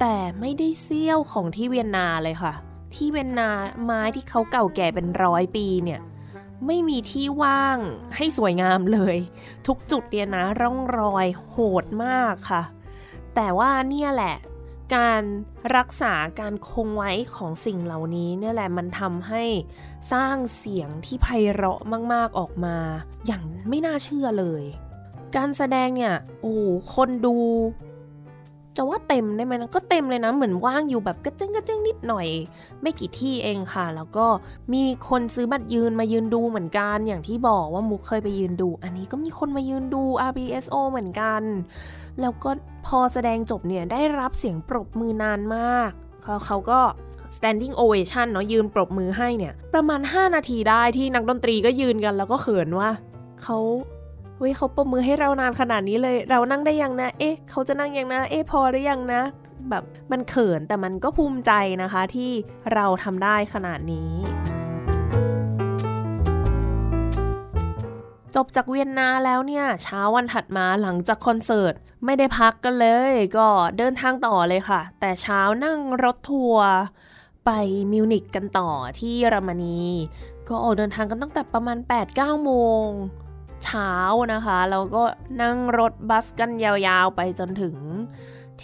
แต่ไม่ได้เซี่ยวของที่เวียนนาเลยค่ะ ที่เวียนนาไม้ที่เขาเก่าแก่เป็นร้อยปีเนี่ยไม่มีที่ว่างให้สวยงามเลย ทุกจุดเนี่ยนะร่องรอยโหดมากค่ะ แต่ว่าเนี่ยแหละ การรักษาการคงไว้ของสิ่งเหล่านี้เนี่ยแหละมันทำให้สร้างเสียงที่ไพเราะมาก ๆออกมา อย่างไม่น่าเชื่อเลย การแสดงเนี่ยโอ้คนดู จะว่าเต็มได้ไหมนะก็เต็มเลยนะเหมือนว่างอยู่แบบกระจึงกระจึงนิดหน่อย ไม่กี่ที่เองค่ะ แล้วก็มีคนซื้อบัตรยืนมายืนดูเหมือนกัน อย่างที่บอกว่ามุกเคยไปยืนดู อันนี้ก็มีคนมายืนดู RBSO เหมือนกัน แล้วก็พอแสดงจบเนี่ยได้รับเสียงปรบมือนานมากเขาเขาก็ standing ovation เนาะยืนปรบมือให้เนี่ย ประมาณ 5 นาทีได้ที่นักดนตรีก็ยืนกันแล้วก็เขินว่าเขาเฮ้ยเขาปรบมือให้เรานานขนาดนี้เลย เรานั่งได้ยังนะ เอ๊ะเขาจะนั่งยังนะ เอ๊ะพอหรือยังนะ แบบมันเขินแต่มันก็ภูมิใจนะคะที่เราทำได้ขนาดนี้ จบจากเวียนนาแล้วเนี่ย เช้าวันถัดมาหลังจากคอนเสิร์ตไม่ได้พักกันเลย ก็เดินทางต่อเลยค่ะ แต่เช้านั่งรถทัวร์ไปมิวนิกกันต่อที่เยอรมนี ก็ออกเดินทางกันตั้งแต่ประมาณ 8-9 โมงเช้านะคะแล้วก็นั่งรถบัสกันยาวๆไปจนถึง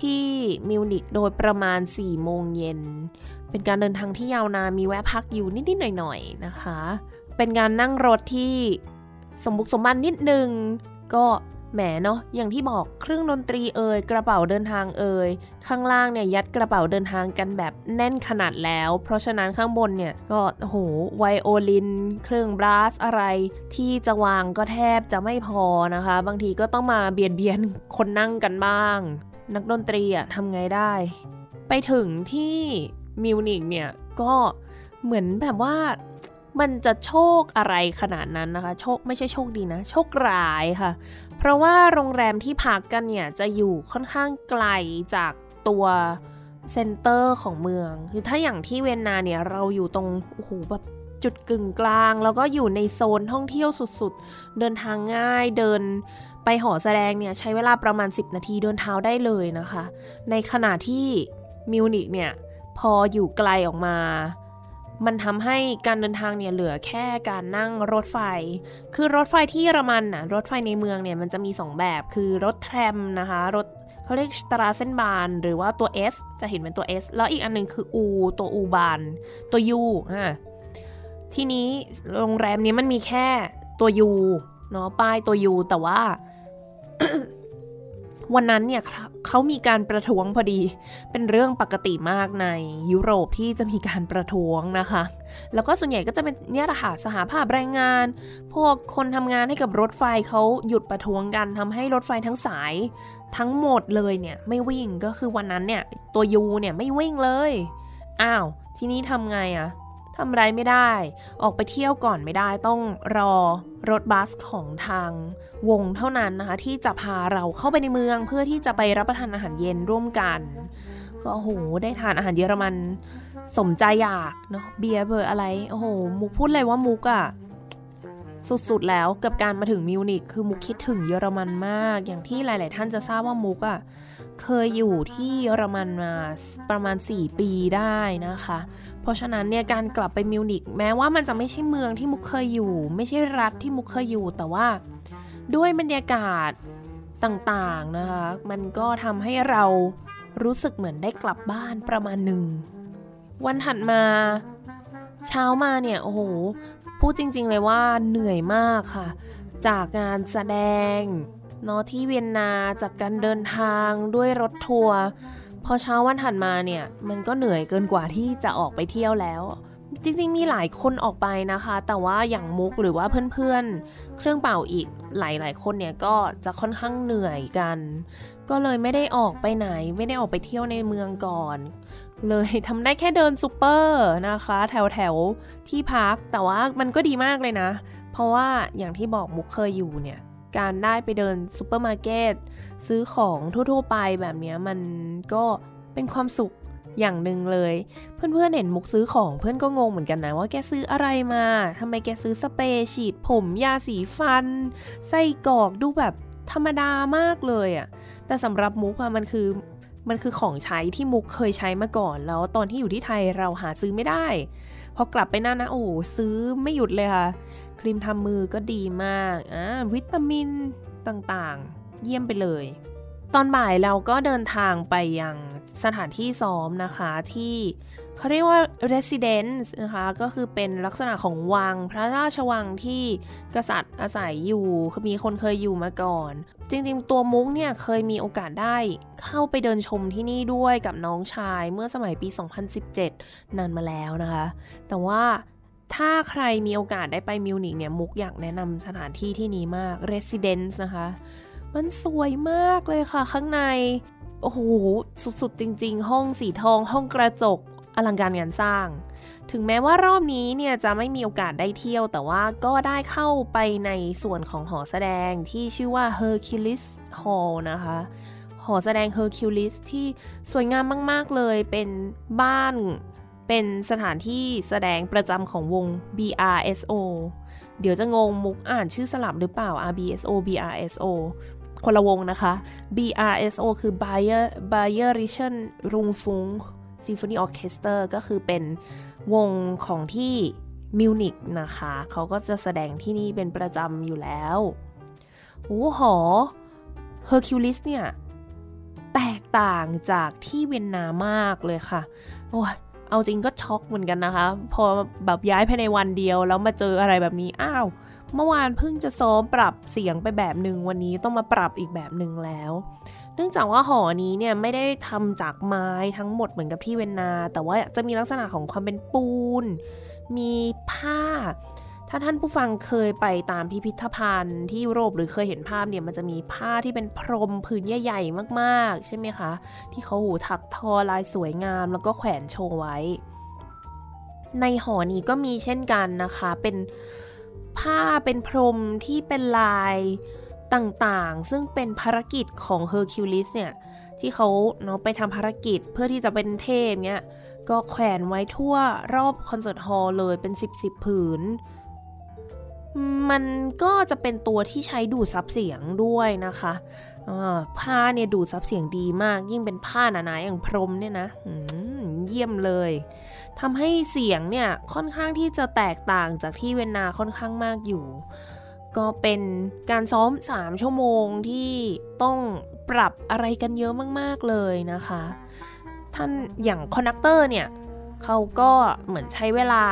ที่มิวนิกโดยประมาณ 4 โมงเย็น เป็นการเดินทางที่ยาวนานมีแวะพักอยู่นิดๆหน่อยๆนะคะ เป็นการนั่งรถที่ สมบุกสมบันนิดนึง ก็แหมเนาะอย่างที่บอกเครื่องดนตรีเอ่ยกระเป๋าเดินทางเอ่ยข้างล่างเนี่ยยัดกระเป๋าเดินทางกันแบบแน่นขนาดแล้ว เพราะฉะนั้นข้างบนเนี่ยก็โหไวโอลิน เครื่องบลัสอะไร ที่จะวางก็แทบจะไม่พอนะคะ บางทีก็ต้องมาเบียดเบียนคนนั่งกันบ้าง นักดนตรีอะทำไงได้ ไปถึงที่มิวนิกเนี่ยก็เหมือนแบบว่า มันจะโชคอะไรขนาดนั้นนะคะ โชคไม่ใช่โชคดีนะ โชคร้ายค่ะ เพราะว่าโรงแรมที่พักกันเนี่ยจะอยู่ค่อนข้างไกลจากตัว center ของเมือง คือถ้าอย่างที่เวียนนาเนี่ยเราอยู่ตรงโอ้โหแบบจุดกึ่งกลาง แล้วก็อยู่ในโซนท่องเที่ยวสุดๆ เดินทางง่ายเดินไปหอแสดงเนี่ยใช้เวลาประมาณ 10 นาทีเดินเท้าได้เลยนะคะ ในขณะที่มิวนิกเนี่ยพออยู่ไกลออกมา มันทำให้การเดินทางเนี่ยเหลือแค่การนั่งรถไฟ คือรถไฟที่เยอรมันนะรถไฟในเมืองเนี่ยมันจะมี 2 แบบ คือรถแทรมนะคะ รถเขาเรียกตราเส้นบานหรือว่าตัว S จะเห็นเป็นตัว S แล้วอีกอันนึงคือ U ตัว U บาน ตัว U อะทีนี้โรงแรมนี้มันมีแค่ตัว U เนาะป้ายตัว U แต่ว่า วันนั้นเนี่ยเขามีการประท้วงพอดี เป็นเรื่องปกติมากในยุโรปที่จะมีการประท้วงนะคะ แล้วก็ส่วนใหญ่ก็จะเป็นเนี่ยแหละค่ะสหภาพแรงงาน พวกคนทำงานให้กับรถไฟเขาหยุดประท้วงกันทำให้รถไฟทั้งสาย ทั้งหมดเลยเนี่ยไม่วิ่งก็คือวันนั้นเนี่ยตัวยูเนี่ยไม่วิ่งเลย อ้าว ทีนี้ทำไงอะ ทำไรไม่ได้ ออกไปเที่ยวก่อนไม่ได้ต้องรอรถบัสของทางวงเท่านั้นนะคะ ที่จะพาเราเข้าไปในเมืองเพื่อที่จะไปรับประทานอาหารเย็นร่วมกัน ก็โอ้โหได้ทานอาหารเยอรมันสมใจอยากเนาะเบียร์เบอร์อะไรโอ้โหมุกพูดเลยว่ามุกอะ สุดๆแล้วกับการมาถึงมิวนิกคือมุกคิดถึงเยอรมันมาก อย่างที่หลาย ๆ ท่านจะทราบว่ามุกอะเคยอยู่ที่เยอรมันมาประมาณ 4 ปีได้นะคะ เพราะฉะนั้นเนี่ยการกลับไปมิวนิกแม้ว่ามันจะไม่ใช่เมืองที่มุกเคยอยู่ ไม่ใช่รัฐที่มุกเคยอยู่ แต่ว่าด้วยบรรยากาศต่างๆนะคะมันก็ทำให้เรารู้สึกเหมือนได้กลับบ้านประมาณหนึ่งวันถัดมาเช้ามาเนี่ยโอ้โห พูดจริง ๆ เลยว่าเหนื่อยมากค่ะ จากงานแสดงเนาะที่เวียนนาจากการเดินทางด้วยรถทัวร์พอเช้าวันถัดมาเนี่ย มันก็เหนื่อยเกินกว่าที่จะออกไปเที่ยวแล้ว จริงๆ มีหลายคนออกไปนะคะ แต่ว่าอย่างมุกหรือว่าเพื่อนๆ เครื่องเป่าอีกหลายๆ คนเนี่ยก็จะค่อนข้างเหนื่อยกัน ก็เลยไม่ได้ออกไปไหน ไม่ได้ออกไปเที่ยวในเมืองก่อน เลยทำได้แค่เดินซูเปอร์นะคะ แถวแถวที่พักแต่ว่ามันก็ดีมากเลยนะ เพราะว่าอย่างที่บอกมุกเคยอยู่เนี่ย การได้ไปเดินซูเปอร์มาร์เก็ตซื้อของทั่วๆไปแบบนี้มันก็เป็นความสุขอย่างหนึ่งเลย เพื่อนๆเห็นมุกซื้อของเพื่อนก็งงเหมือนกันนะว่าแกซื้ออะไรมาทำไมแกซื้อสเปรย์ฉีดผมยาสีฟัน ไส้กรอกดูแบบธรรมดามากเลยอะ่ะแต่สำหรับมุกอะมันคือ มันคือของใช้ที่มุกเคยใช้มาก่อน แล้วตอนที่อยู่ที่ไทยเราหาซื้อไม่ได้ พอกลับไปนั่นนะโอ้ซื้อไม่หยุดเลยค่ะ ครีมทำมือก็ดีมากอ่าวิตามินต่างๆ เยี่ยมไปเลย ตอนบ่ายเราก็เดินทางไปยังสถานที่ซ้อมนะคะที่ เขาเรียกว่า residence นะคะก็คือเป็นลักษณะของวัง พระราชวังที่กษัตริย์อาศัยอยู่มีคนเคยอยู่มาก่อน จริงๆ ตัวมุกเนี่ยเคยมีโอกาสได้เข้าไปเดินชมที่นี่ด้วยกับน้องชายเมื่อสมัยปี 2017 นานมาแล้วนะคะ แต่ว่าถ้าใครมีโอกาสได้ไปมิวนิกเนี่ยมุกอยากแนะนำสถานที่ที่นี้มาก Residence นะคะ มันสวยมากเลยค่ะข้างใน โอ้โห สุดๆ จริง ๆ ห้องสีทองห้องกระจก อลังการงานสร้าง ถึงแม้ว่ารอบนี้เนี่ยจะไม่มีโอกาสได้เที่ยว แต่ว่าก็ได้เข้าไปในส่วนของหอแสดงที่ชื่อว่า Hercules Hall นะคะ หอแสดง Hercules ที่สวยงามมาก ๆ เลย เป็นบ้าน เป็นสถานที่แสดงประจำของวง BRSO เดี๋ยวจะงงมุกอ่านชื่อสลับหรือเปล่า RBSO BRSO คนละวงนะคะ BRSO คือ Bayer Bayerischen Rundfunk Symphony Orchestra ก็คือเป็นวงของที่มิวนิกนะคะ เขาก็จะแสดงที่นี่เป็นประจำอยู่แล้วโอ้หอ Hercules เนี่ย แตกต่างจากที่เวียนนามากเลยค่ะ โอ้ยเอาจริงก็ช็อกเหมือนกันนะคะ พอแบบย้ายภายในวันเดียวแล้วมาเจออะไรแบบนี้ อ้าว เมื่อวานเพิ่งจะซ้อมปรับเสียงไปแบบหนึ่งวันนี้ต้องมาปรับอีกแบบหนึ่งแล้ว เนื่องจากว่าหอนี้เนี่ยไม่ได้ทำจากไม้ทั้งหมดเหมือนกับที่เวนนา แต่ว่าจะมีลักษณะของความเป็นปูน มีผ้า ถ้าท่านผู้ฟังเคยไปตามพิพิธภัณฑ์ที่ยุโรปหรือเคยเห็นภาพเนี่ยมันจะมีผ้าที่เป็นพรมผืนใหญ่ๆมากๆ ใช่ไหมคะ ที่เขาหูถักทอลายสวยงาม แล้วก็แขวนโชว์ไว้ ในหอนี้ก็มีเช่นกันนะคะ เป็นผ้าเป็นพรมที่เป็นลาย ต่างๆ ซึ่งเป็นภารกิจของเฮอร์คิวลิสเนี่ย ที่เขาเนาะไปทำภารกิจเพื่อที่จะเป็นเทพเนี่ยก็แขวนไว้ทั่วรอบ concert hall เลยเป็น 10บสผืน มันก็จะเป็นตัวที่ใช้ดูดซับเสียงด้วยนะคะผ้าเนี่ยดูดซับเสียงดีมาก ยิ่งเป็นผ้าหนาๆอย่างพรมเนี่ยนะเยี่ยมเลยทำให้เสียงเนี่ยค่อนข้างที่จะแตกต่างจากที่เวียนนาค่อนข้างมากอยู่ ก็เป็นการซ้อม 3 ชั่วโมงที่ต้องปรับอะไรกันเยอะมาก ๆ เลยนะคะ ท่านอย่าง conductor เนี่ยเขาก็เหมือนใช้เวลา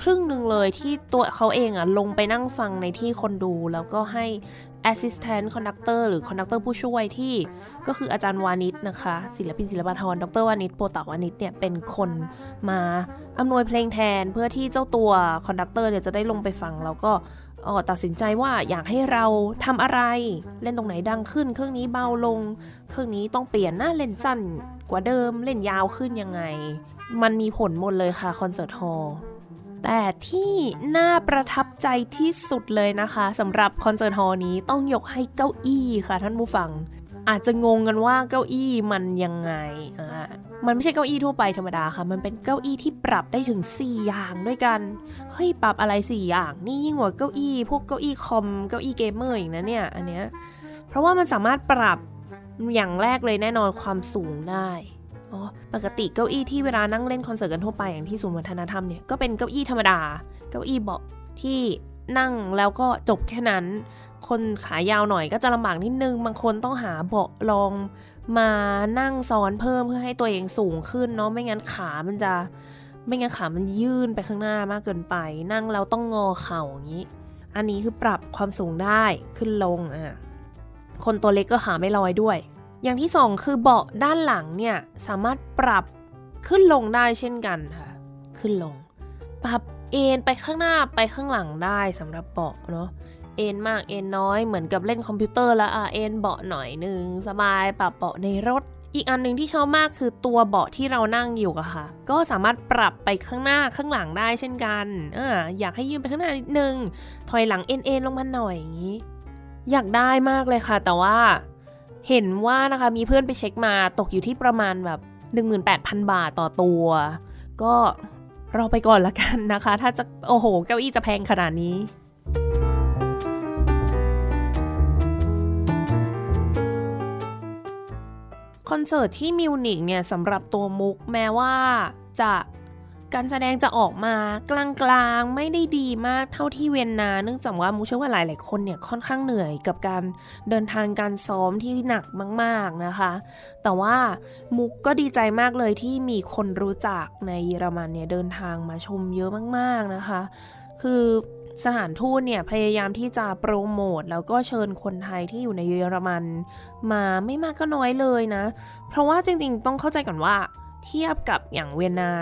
ครึ่งหนึ่งเลยที่ตัวเขาเองอะลงไปนั่งฟังในที่คนดู แล้วก็ให้ assistant conductor หรือ conductor ผู้ช่วยที่ก็คืออาจารย์วานิชนะคะ ศิลปินศิลปาธรดร.วานิชโปตะวนิชเนี่ยเป็นคนมาอำนวยเพลงแทนเพื่อที่เจ้าตัว conductor เนี่ยจะได้ลงไปฟัง แล้วก็ ออตัดสินใจว่าอยากให้เราทำอะไร เล่นตรงไหนดังขึ้น เครื่องนี้เบาลง เครื่องนี้ต้องเปลี่ยนหน้าเล่นสั้นกว่าเดิมเล่นยาวขึ้นยังไง มันมีผลหมดเลยค่ะ concert hall แต่ที่น่าประทับใจที่สุดเลยนะคะสำหรับ concert hall นี้ต้องยกให้เก้าอี้ค่ะท่านผู้ฟัง อาจจะงงกันว่าเก้าอี้มันยังไงอ่ามันไม่ใช่เก้าอี้ทั่วไปธรรมดาค่ะ มันเป็นเก้าอี้ที่ปรับได้ถึง 4 อย่างด้วยกัน เฮ้ย ปรับอะไร 4 อย่าง นี่ยิ่งกว่าเก้าอี้ พวกเก้าอี้คอม เก้าอี้เกมเมอร์อีกนะเนี่ย อันเนี้ย เพราะว่ามันสามารถปรับอย่างแรกเลยแน่นอนความสูงได้ อ๋อ ปกติเก้าอี้ที่เวลานั่งเล่นคอนเสิร์ตกันทั่วไปอย่างที่ศูนย์วัฒนธรรมเนี่ย ก็เป็นเก้าอี้ธรรมดา เก้าอี้เบาะที่ นั่งแล้วก็จบแค่นั้น คนขายาวหน่อยก็จะลำบากนิดนึง บางคนต้องหาเบาะรองมานั่งซ้อนเพิ่มเพื่อให้ตัวเองสูงขึ้นเนาะไม่งั้นขามันจะ ไม่งั้นขามันยื่นไปข้างหน้ามากเกินไป นั่งแล้วต้องงอเข่าอย่างนี้ อันนี้คือปรับความสูงได้ขึ้นลงอะคนตัวเล็กก็ขาไม่ลอยด้วย อย่างที่สองคือเบาะด้านหลังเนี่ยสามารถปรับขึ้นลงได้เช่นกันค่ะ ขึ้นลง ปรับ เอ็นไปข้างหน้าไปข้างหลังได้สำหรับเบาะเนาะเอ็นมากเอ็นน้อยเหมือนกับเล่นคอมพิวเตอร์แล้วอะเอ็นเบาะหน่อยนึงสบายปรับเบาะในรถ อีกอันหนึ่งที่ชอบมากคือตัวเบาะที่เรานั่งอยู่อะค่ะ ก็สามารถปรับไปข้างหน้าข้างหลังได้เช่นกันอ่าอยากให้ยืนไปข้างหน้านิดนึงถอยหลังเอ็นเอ็นลงมาหน่อยอย่างนี้ อยากได้มากเลยค่ะ แต่ว่าเห็นว่านะคะมีเพื่อนไปเช็คมาตกอยู่ที่ประมาณแบบ 18,000 บาทต่อตัว ก็ รอไปก่อนละกันนะคะ ถ้าจะโอ้โห เก้าอี้จะแพงขนาดนี้ คอนเสิร์ตที่มิวนิกเนี่ยสำหรับตัวมุกแม้ว่าจะ การแสดงจะออกมากลางๆ ไม่ได้ดีมากเท่าที่เวียนนาเนื่องจากว่ามุกเชื่อว่าหลาย ๆ คนเนี่ยค่อนข้างเหนื่อยกับการเดินทางการซ้อมที่หนักมาก ๆนะคะ แต่ว่ามุกก็ดีใจมากเลยที่มีคนรู้จักในเยอรมันเนี่ยเดินทางมาชมเยอะมาก ๆนะคะ คือสถานทูตเนี่ยพยายามที่จะโปรโมทแล้วก็เชิญคนไทยที่อยู่ในเยอรมัน มาไม่มากก็น้อยเลยนะ เพราะว่าจริงๆ ต้องเข้าใจก่อนว่า เทียบกับอย่างเวียนนา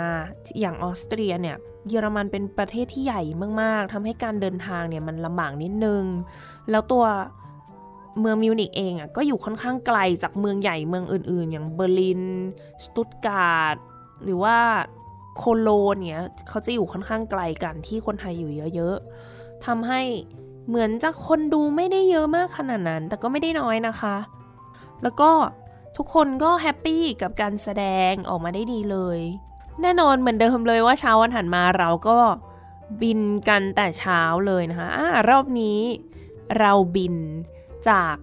อย่างออสเตรียเนี่ยเยอรมันเป็นประเทศที่ใหญ่มากๆทำให้การเดินทางเนี่ยมันลำบากนิดนึง แล้วตัวเมืองมิวนิกเองอะก็อยู่ค่อนข้างไกลจากเมืองใหญ่เมืองอื่นๆ อย่างเบอร์ลิน สตุตการ์ด หรือว่าโคโลนเนี่ยเขาจะอยู่ค่อนข้างไกลกันที่คนไทยอยู่เยอะๆทำให้เหมือนจะคนดูไม่ได้เยอะมากขนาดนั้น แต่ก็ไม่ได้น้อยนะคะ แล้วก็ ทุกคนก็แฮปปี้กับการแสดงออกมาได้ดีเลย แน่นอนเหมือนเดิมเลยว่าเช้าวันถัดมาเราก็บินกันแต่เช้าเลยนะคะอ่ารอบนี้เราบินจาก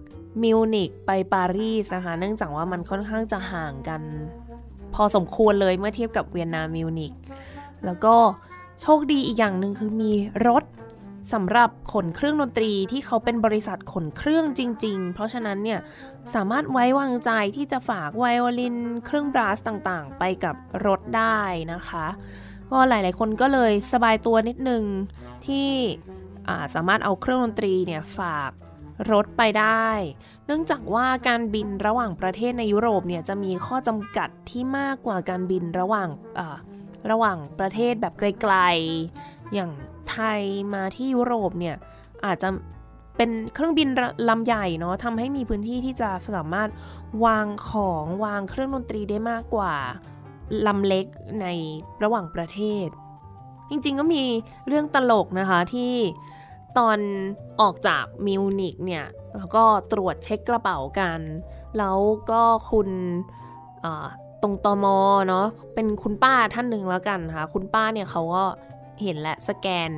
มิวนิกไปปารีสนะคะ เนื่องจากว่ามันค่อนข้างจะห่างกัน พอสมควรเลยเมื่อเทียบกับเวียนนามิวนิก แล้วก็โชคดีอีกอย่างหนึ่งคือมีรถ สำหรับขนเครื่องดนตรีที่เขาเป็นบริษัทขนเครื่องจริง ๆ เพราะฉะนั้นเนี่ยสามารถไว้วางใจที่จะฝากไวโอลิน เครื่องบราสต่างๆ ไปกับรถได้นะคะก็หลายๆ คนก็เลยสบายตัวนิดนึงที่สามารถเอาเครื่องดนตรีเนี่ยฝากรถไปได้ เนื่องจากว่าการบินระหว่างประเทศในยุโรปเนี่ยจะมีข้อจำกัดที่มากกว่าการบินระหว่างระหว่างประเทศแบบไกลๆ อย่าง ไทยมาที่ยุโรปเนี่ยอาจจะเป็นเครื่องบินลำใหญ่เนาะทำให้มีพื้นที่ที่จะสามารถวางของวางเครื่องดนตรีได้มากกว่าลำเล็กในระหว่างประเทศ จริงๆก็มีเรื่องตลกนะคะที่ตอนออกจากมิวนิกเนี่ยแล้วก็ตรวจเช็คกระเป๋ากัน แล้วก็คุณตรงตอมอเนาะเป็นคุณป้าท่านหนึ่งแล้วกันค่ะ คุณป้าเนี่ยเขาก็ เห็นและสแกน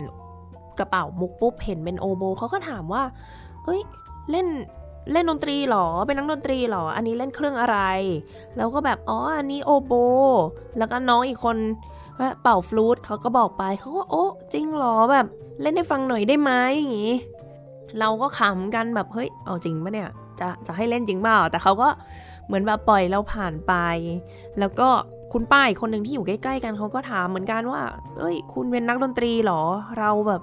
กระเป๋ามุกปุ๊บเห็นเป็นโอโบเขาก็ถามว่า เอ้ยเล่นเล่นดนตรีหรอ เป็นนักดนตรีหรอ อันนี้เล่นเครื่องอะไร แล้วก็แบบ อ๋อ อันนี้โอโบ แล้วก็น้องอีกคนเป่าฟลูตเขาก็บอกไปเขาก็โอ้จริงหรอแบบ เล่นให้ฟังหน่อยได้ไหมอย่างงี้ เราก็ขำกันแบบเฮ้ย เอาจริงปะเนี่ย จะจะให้เล่นจริงเปล่า แต่เขาก็ เหมือนแบบปล่อยเราผ่านไป แล้วก็คุณป้าอีกคนหนึ่งที่อยู่ใกล้ ๆ กันเขาก็ถามเหมือนกันว่า เอ้ย คุณเป็นนักดนตรีหรอ เราแบบ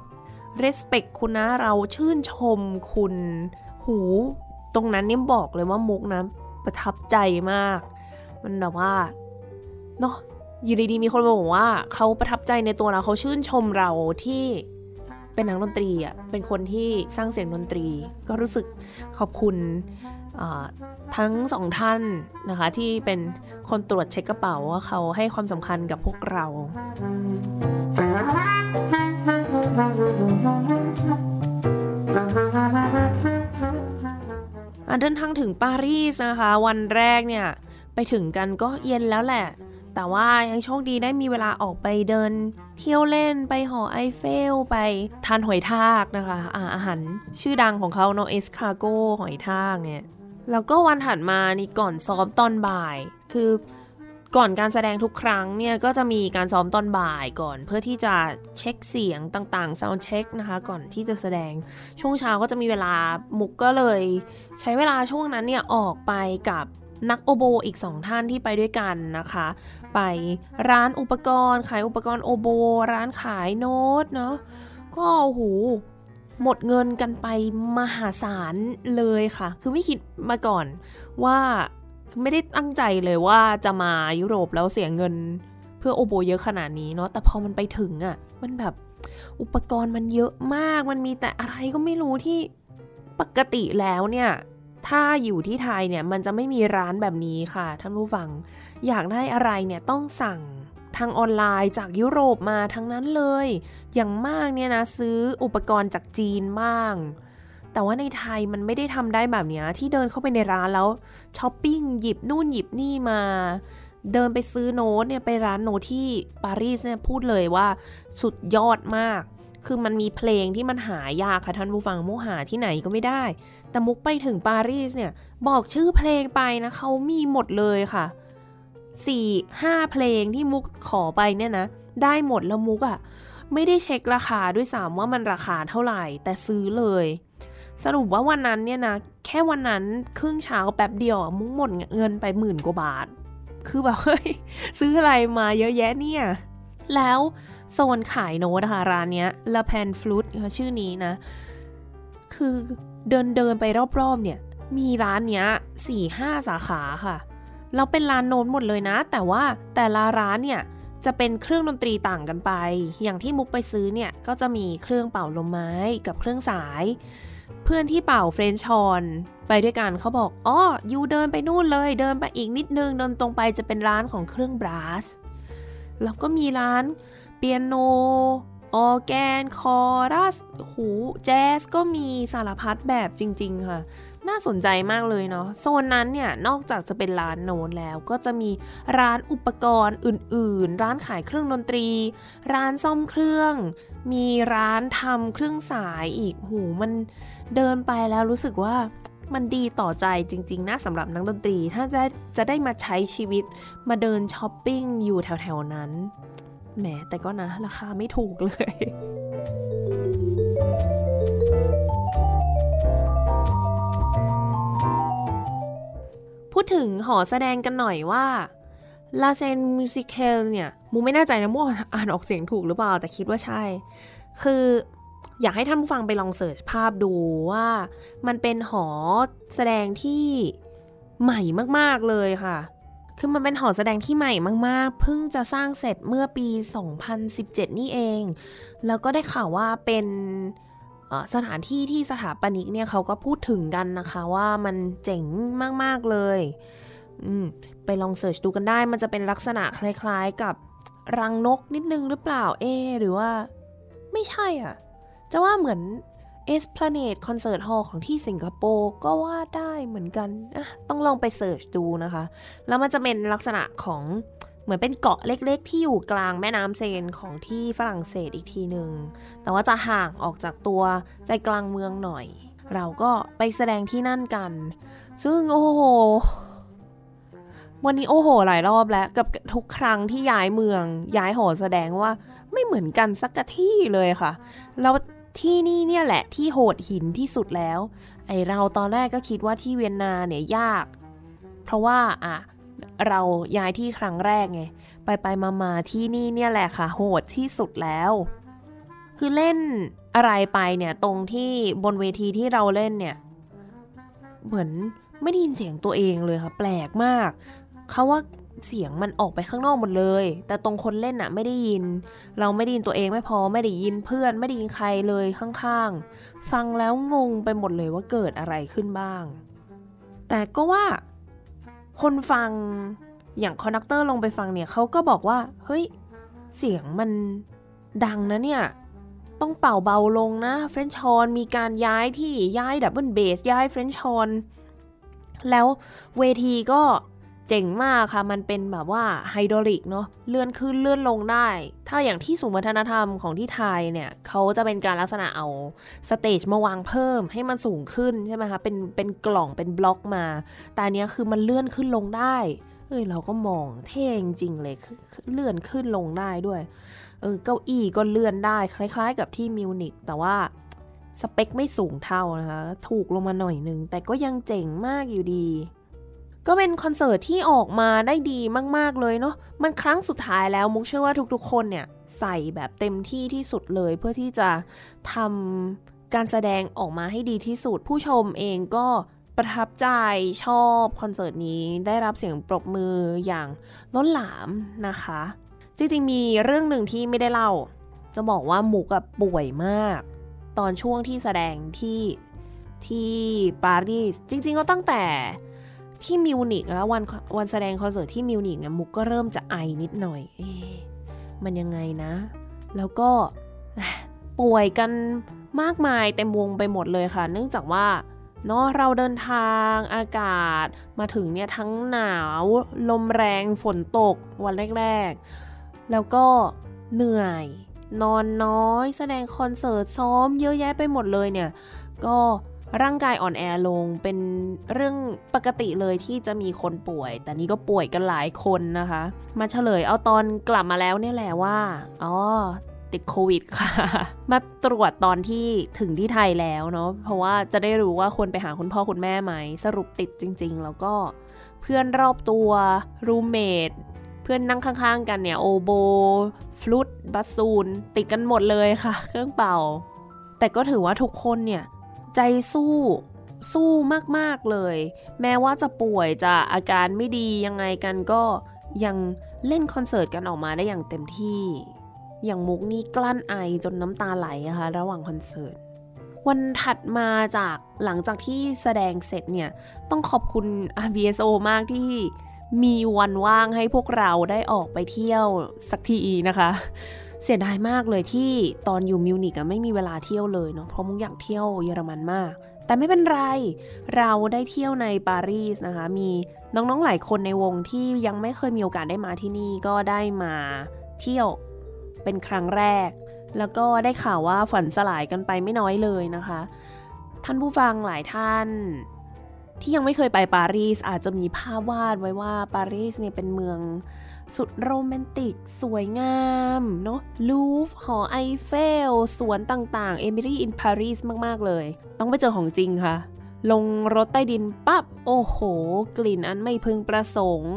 respect คุณนะ เราชื่นชมคุณ หู ตรงนั้นเนี่ยบอกเลยว่ามุกนะประทับใจมาก มันแบบว่า เนาะอยู่ดีๆมีคนมาบอกว่าเขาประทับใจในตัวเราเขาชื่นชมเราที่เป็นนักดนตรีอะ เป็นคนที่สร้างเสียงดนตรี ก็รู้สึกขอบคุณ ทั้งสองท่านนะคะที่เป็นคนตรวจเช็คกระเป๋าว่าเขาให้ความสำคัญกับพวกเรา เดินทางถึงปารีสนะคะ วันแรกเนี่ยไปถึงกันก็เย็นแล้วแหละ แต่ว่ายังโชคดีได้มีเวลาออกไปเดิน เที่ยวเล่นไปหอไอเฟล ไปทานหอยทากนะคะอาอาหารชื่อดังของเขาเนาะ escargot หอยทากเนี่ย แล้วก็วันถัดมานี่ก่อนซ้อมตอนบ่าย คือก่อนการแสดงทุกครั้งเนี่ยก็จะมีการซ้อมตอนบ่ายก่อนเพื่อที่จะเช็คเสียงต่างๆ sound check นะคะก่อนที่จะแสดงช่วงเช้าก็จะมีเวลามุกก็เลย ใช้เวลาช่วงนั้นเนี่ยออกไปกับนักโอโบอีกสองท่านที่ไปด้วยกันนะคะ ไปร้านอุปกรณ์ ขายอุปกรณ์โอโบ ร้านขายโน้ตเนาะก็โอ้โห หมดเงินกันไปมหาศาลเลยค่ะ คือไม่คิดมาก่อนว่าไม่ได้ตั้งใจเลยว่าจะมายุโรปแล้วเสียเงินเพื่อโอโบเยอะขนาดนี้เนาะ แต่พอมันไปถึงอะ่ะ มันแบบอุปกรณ์มันเยอะมาก มันมีแต่อะไรก็ไม่รู้ที่ปกติแล้วเนี่ย ถ้าอยู่ที่ไทยเนี่ยมันจะไม่มีร้านแบบนี้ค่ะท่านผู้ฟัง อยากได้อะไรเนี่ยต้องสั่ง ทางออนไลน์จากยุโรปมาทั้งนั้นเลย อย่างมากเนี่ยนะซื้ออุปกรณ์จากจีนบ้าง แต่ว่าในไทยมันไม่ได้ทำได้แบบนี้ที่เดินเข้าไปในร้านแล้วช้อปปิ้งหยิบนู่นหยิบนี่มา เดินไปซื้อโน้ตเนี่ยไปร้านโน้ตที่ปารีสเนี่ยพูดเลยว่าสุดยอดมากคือมันมีเพลงที่มันหายากค่ะท่านผู้ฟังมุกหาที่ไหนก็ไม่ได้ แต่มุกไปถึงปารีสเนี่ย บอกชื่อเพลงไปนะเขามีหมดเลยค่ะ สี่ห้าเพลงที่มุกขอไปเนี่ยนะ ได้หมดแล้วมุกอะ่ะ ไม่ได้เช็คราคาด้วยซ้ำว่ามันราคาเท่าไหร่ แต่ซื้อเลย สรุปว่าวันนั้นเนี่ยนะ แค่วันนั้นครึ่งเช้าแป๊บเดียวมุกหมดเงินไปหมื่นกว่าบาท คือแบบเฮ้ยซื้ออะไรมาเยอะแยะเนี่ย แล้วโซนขายโน้ตนะคะร้านเนี้ยลาแพนฟลุตชื่อนี้นะ คือเดินเดินไปรอบๆเนี่ย มีร้านเนี้ยสี่ห้าสาขาค่ะ เราเป็นร้านโน้ตหมดเลยนะ แต่ว่าแต่ละร้านเนี่ยจะเป็นเครื่องดนตรีต่างกันไป อย่างที่มุกไปซื้อเนี่ยก็จะมีเครื่องเป่าลมไม้กับเครื่องสาย เพื่อนที่เป่าเฟรนชอนไปด้วยกันเขาบอกอ๋อยูเดินไปนู่นเลยเดินไปอีกนิดนึงเดินตรงไปจะเป็นร้านของเครื่องบราส แล้วก็มีร้านเปียโนออแกนคอรัสหูแจ๊สก็มีสารพัดแบบจริง ๆ ค่ะ น่าสนใจมากเลยเนาะโซนนั้นเนี่ยนอกจากจะเป็นร้านโน้นแล้วก็จะมีร้านอุปกรณ์อื่น ๆ ร้านขายเครื่องดนตรี ร้านซ่อมเครื่อง มีร้านทำเครื่องสายอีกหูมันเดินไปแล้วรู้สึกว่ามันดีต่อใจจริง ๆนะสำหรับนักดนตรี ถ้าจะจะได้มาใช้ชีวิตมาเดินช้อปปิ้งอยู่แถว ๆ นั้นแหมแต่ก็นะราคาไม่ถูกเลย พูดถึงหอแสดงกันหน่อยว่าลาเซนมิวสิคเลเนี่ยมูไม่แน่ใจนะมูอ่านออกเสียงถูกหรือเปล่า แต่คิดว่าใช่ คืออยากให้ท่านผู้ฟังไปลองเสิร์ชภาพดูว่ามันเป็นหอแสดงที่ใหม่มากๆเลยค่ะ คือมันเป็นหอแสดงที่ใหม่มากๆ เพิ่งจะสร้างเสร็จเมื่อปี 2017 นี่เอง แล้วก็ได้ข่าวว่าเป็น สถานที่ที่สถาปนิกเนี่ยเขาก็พูดถึงกันนะคะว่ามันเจ๋งมาก ๆ เลยไปลองเสิร์ชดูกันได้ มันจะเป็นลักษณะคล้าย ๆ กับรังนกนิดนึงหรือเปล่าเอ หรือว่า ไม่ใช่อะ จะว่าเหมือน Esplanade Concert Hall ของที่สิงคโปร์ก็ว่าได้เหมือนกัน ต้องลองไปเสิร์ชดูนะคะ แล้วมันจะเป็นลักษณะของ เหมือนเป็นเกาะเล็กๆ ที่อยู่กลางแม่น้ำเซนของที่ฝรั่งเศสอีกทีหนึ่งแต่ว่าจะห่างออกจากตัวใจกลางเมืองหน่อย เราก็ไปแสดงที่นั่นกัน ซึ่งโอ้โห วันนี้โอ้โหหลายรอบแล้วกับทุกครั้งที่ย้ายเมือง ย้ายหอแสดงว่าไม่เหมือนกันสักที่เลยค่ะ แล้วที่นี่เนี่ยแหละที่โหดหินที่สุดแล้ว ไอเราตอนแรกก็คิดว่าที่เวียนนาเนี่ยยาก เพราะว่าอะ เราย้ายที่ครั้งแรกไง ไปไปมามาที่นี่เนี่ยแหละค่ะ โหดที่สุดแล้ว คือเล่นอะไรไปเนี่ยตรงที่บนเวทีที่เราเล่นเนี่ย เหมือนไม่ได้ยินเสียงตัวเองเลยค่ะ แปลกมาก เขาว่าเสียงมันออกไปข้างนอกหมดเลย แต่ตรงคนเล่นอะไม่ได้ยิน เราไม่ได้ยินตัวเองไม่พอไม่ได้ยินเพื่อน ไม่ได้ยินใครเลยข้างๆ ฟังแล้วงงไปหมดเลยว่าเกิดอะไรขึ้นบ้าง แต่ก็ว่า คนฟังอย่าง conductor ลงไปฟังเนี่ยเขาก็บอกว่า เฮ้ย เสียงมันดังนะเนี่ย ต้องเป่าเบาลงนะ French horn มีการย้ายที่ย้าย double bass ย้าย French horn แล้วเวทีก็ เจ๋งมากค่ะ มันเป็นแบบว่าไฮดรอลิกเนาะ เลื่อนขึ้นเลื่อนลงได้ ถ้าอย่างที่ศูนย์วัฒนธรรมของที่ไทยเนี่ยเขาจะเป็นการลักษณะเอา stage มาวางเพิ่มให้มันสูงขึ้นใช่ไหมคะ เป็น เป็นกล่อง เป็นบล็อกมา แต่เนี้ยคือมันเลื่อนขึ้นลงได้ เอ้ยเราก็มองเท่จริงเลย เลื่อนขึ้นลงได้ด้วย เออเก้าอี้ก็เลื่อนได้ คล้าย ๆ กับที่มิวนิกแต่ว่าสเปคไม่สูงเท่านะคะ ถูกลงมาหน่อยนึง แต่ก็ยังเจ๋งมากอยู่ดี ก็เป็นคอนเสิร์ตที่ออกมาได้ดีมาก ๆ เลยเนาะ มันครั้งสุดท้ายแล้วมุกเชื่อว่าทุกๆ คนเนี่ยใส่แบบเต็มที่ที่สุดเลยเพื่อที่จะทำการแสดงออกมาให้ดีที่สุด ผู้ชมเองก็ประทับใจชอบคอนเสิร์ตนี้ได้รับเสียงปรบมืออย่างล้นหลามนะคะ จริงๆมีเรื่องหนึ่งที่ไม่ได้เล่า จะบอกว่ามุกป่วยมาก ตอนช่วงที่แสดงที่ที่ปารีสจริงๆก็ตั้งแต่ ที่มิวนิกแล้ววันวันแสดงคอนเสิร์ตที่มิวนิกเนี่ยมุกก็เริ่มจะไอนิดหน่อยเอ๊มันยังไงนะ แล้วก็ป่วยกันมากมายเต็มวงไปหมดเลยค่ะ เนื่องจากว่าเนาะเราเดินทางอากาศมาถึงเนี่ยทั้งหนาวลมแรงฝนตกวันแรก ๆ แล้วก็เหนื่อย นอนน้อย แสดงคอนเสิร์ตซ้อมเยอะแยะไปหมดเลยเนี่ย ก็ ร่างกายอ่อนแอลงเป็นเรื่องปกติเลยที่จะมีคนป่วย แต่นี่ก็ป่วยกันหลายคนนะคะ มาเฉลยเอาตอนกลับมาแล้วเนี่ยแหละว่าอ๋อติดโควิดค่ะ มาตรวจตอนที่ถึงที่ไทยแล้วเนาะเพราะว่าจะได้รู้ว่าควรไปหาคุณพ่อคุณแม่ไหม สรุปติดจริง ๆ แล้วก็เพื่อนรอบตัวรูเมทเพื่อนนั่งข้างๆ กันเนี่ยโอโบ ฟลุตบัสซูน ติดกันหมดเลยค่ะ เครื่องเป่า แต่ก็ถือว่าทุกคนเนี่ย ใจสู้สู้มากๆเลย แม้ว่าจะป่วยจะอาการไม่ดียังไงกันก็ยังเล่นคอนเสิร์ตกันออกมาได้อย่างเต็มที่ อย่างมุกนี่กลั้นไอจนน้ำตาไหลอะคะระหว่างคอนเสิร์ตวันถัดมาจากหลังจากที่แสดงเสร็จเนี่ย ต้องขอบคุณ RBSO มากที่มีวันว่างให้พวกเราได้ออกไปเที่ยวสักทีนะคะ เสียดายมากเลยที่ตอนอยู่มิวนิกอะไม่มีเวลาเที่ยวเลยเนาะเพราะมุกอยากเที่ยวเยอรมันมาก แต่ไม่เป็นไร เราได้เที่ยวในปารีสนะคะ มีน้องๆหลายคนในวงที่ยังไม่เคยมีโอกาสได้มาที่นี่ก็ได้มาเที่ยวเป็นครั้งแรก แล้วก็ได้ข่าวว่าฝันสลายกันไปไม่น้อยเลยนะคะ ท่านผู้ฟังหลายท่านที่ยังไม่เคยไปปารีสอาจจะมีภาพวาดไว้ว่าปารีสเนี่ยเป็นเมือง สุดโรแมนติก สวยงามเนาะลูฟหอไอเฟล สวนต่างๆ เอมิลี่อินปารีสมากๆเลย ต้องไปเจอของจริงค่ะ ลงรถใต้ดินปับ๊บ โอ้โห กลิ่นอันไม่พึงประสงค์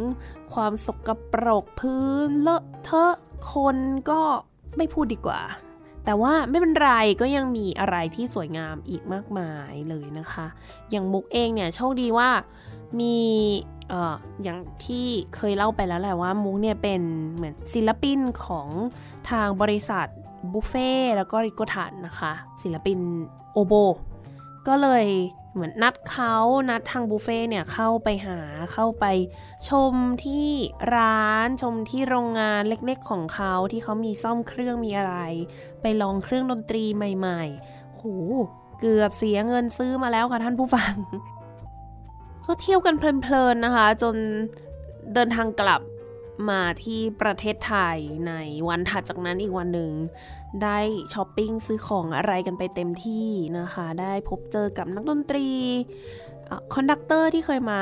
ความสกปรกพื้นเลอะเทอะคนก็ไม่พูดดีกว่าแต่ว่าไม่เป็นไรก็ยังมีอะไรที่สวยงามอีกมากมายเลยนะคะ อย่างมุกเองเนี่ยโชคดีว่า มีเอ่ออย่างที่เคยเล่าไปแล้วแหละว่ามุกเนี่ยเป็นเหมือนศิลปินของทางบริษัทบุฟเฟ่แล้วก็ริโกทันนะคะ ศิลปินโอโบ ก็เลยเหมือนนัดเขานัดทางบุฟเฟ่เนี่ยเข้าไปหาเข้าไปชมที่ร้านชมที่โรงงานเล็กๆของเขาที่เขามีซ่อมเครื่องมีอะไร ไปลองเครื่องดนตรีใหม่ๆโหเกือบเสียเงินซื้อมาแล้วค่ะท่านผู้ฟัง ก็เที่ยวกันเพลินๆนะคะ จนเดินทางกลับมาที่ประเทศไทยในวันถัดจากนั้นอีกวันหนึ่ง ได้ช้อปปิ้งซื้อของอะไรกันไปเต็มที่นะคะ ได้พบเจอกับนักดนตรีคอนดักเตอร์ที่เคยมา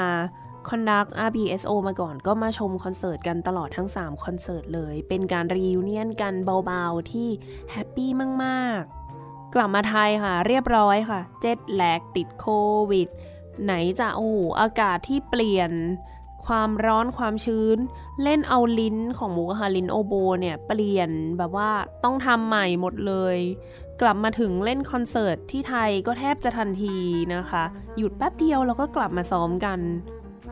คอนดัก RBSO มาก่อนก็มาชมคอนเสิร์ตกันตลอดทั้ง 3 คอนเสิร์ตเลย เป็นการ reunion กันเบาๆ ที่แฮปปี้มากๆ กลับมาไทยค่ะ เรียบร้อยค่ะ jet lag ติดโควิด ไหนจะโอ้อากาศที่เปลี่ยน ความร้อนความชื้น เล่นเอาลิ้นของหมูฮาลินโอโบเนี่ยเปลี่ยนแบบว่าต้องทำใหม่หมดเลย กลับมาถึงเล่นคอนเสิร์ตที่ไทยก็แทบจะทันทีนะคะ หยุดแป๊บเดียวแล้วก็กลับมาซ้อมกัน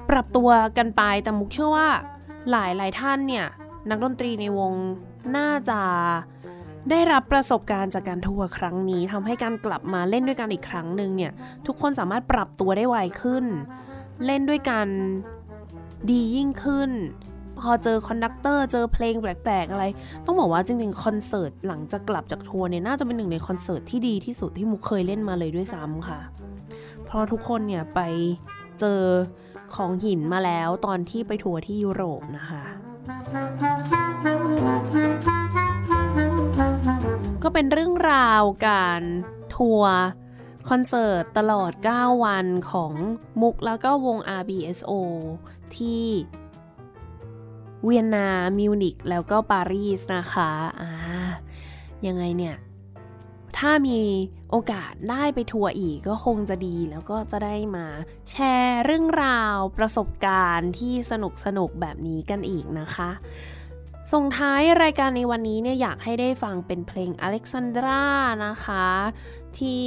ปรับตัวกันไปแต่มุกเชื่อว่า หลายหลายท่านเนี่ยนักดนตรีในวงน่าจะ ได้รับประสบการณ์จากการทัวร์ครั้งนี้ทำให้การกลับมาเล่นด้วยกันอีกครั้งหนึ่งเนี่ย ทุกคนสามารถปรับตัวได้ไวขึ้น เล่นด้วยกันดียิ่งขึ้น พอเจอ conductor เจอเพลงแปลกๆอะไร ต้องบอกว่าจริงๆคอนเสิร์ตหลังจากกลับจากทัวร์เนี่ยน่าจะเป็นหนึ่งในคอนเสิร์ตที่ดีที่สุดที่มุกเคยเล่นมาเลยด้วยซ้ำค่ะ เพราะทุกคนเนี่ยไปเจอของหินมาแล้วตอนที่ไปทัวร์ที่ยุโรปนะคะ ก็เป็นเรื่องราวการทัวร์คอนเสิร์ตตลอด 9 วันของมุกแล้วก็วง RBSO ที่เวียนนา มิวนิก แล้วก็ปารีสนะคะอ่ายังไงเนี่ย ถ้ามีโอกาสได้ไปทัวร์อีกก็คงจะดี แล้วก็จะได้มาแชร์เรื่องราวประสบการณ์ที่สนุกสนุกแบบนี้กันอีกนะคะ ส่งท้ายรายการในวันนี้เนี่ยอยากให้ได้ฟังเป็นเพลงอเล็กซานดรานะคะ ที่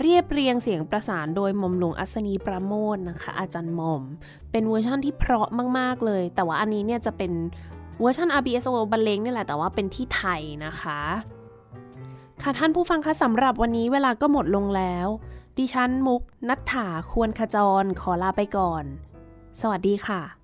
เรียบเรียงเสียงประสานโดยหม่อมหลวงอัศนีประโมทนะคะ อาจารย์หม่อม เป็นเวอร์ชั่นที่เพราะมาก ๆ เลย แต่ว่าอันนี้เนี่ยจะเป็นเวอร์ชัน RBSO บรรเลงนี่แหละแต่ว่าเป็นที่ไทยนะคะ ค่ะท่านผู้ฟังคะสำหรับวันนี้เวลาก็หมดลงแล้ว ดิฉันมุกนัทถาควรขจรขอลาไปก่อน สวัสดีค่ะ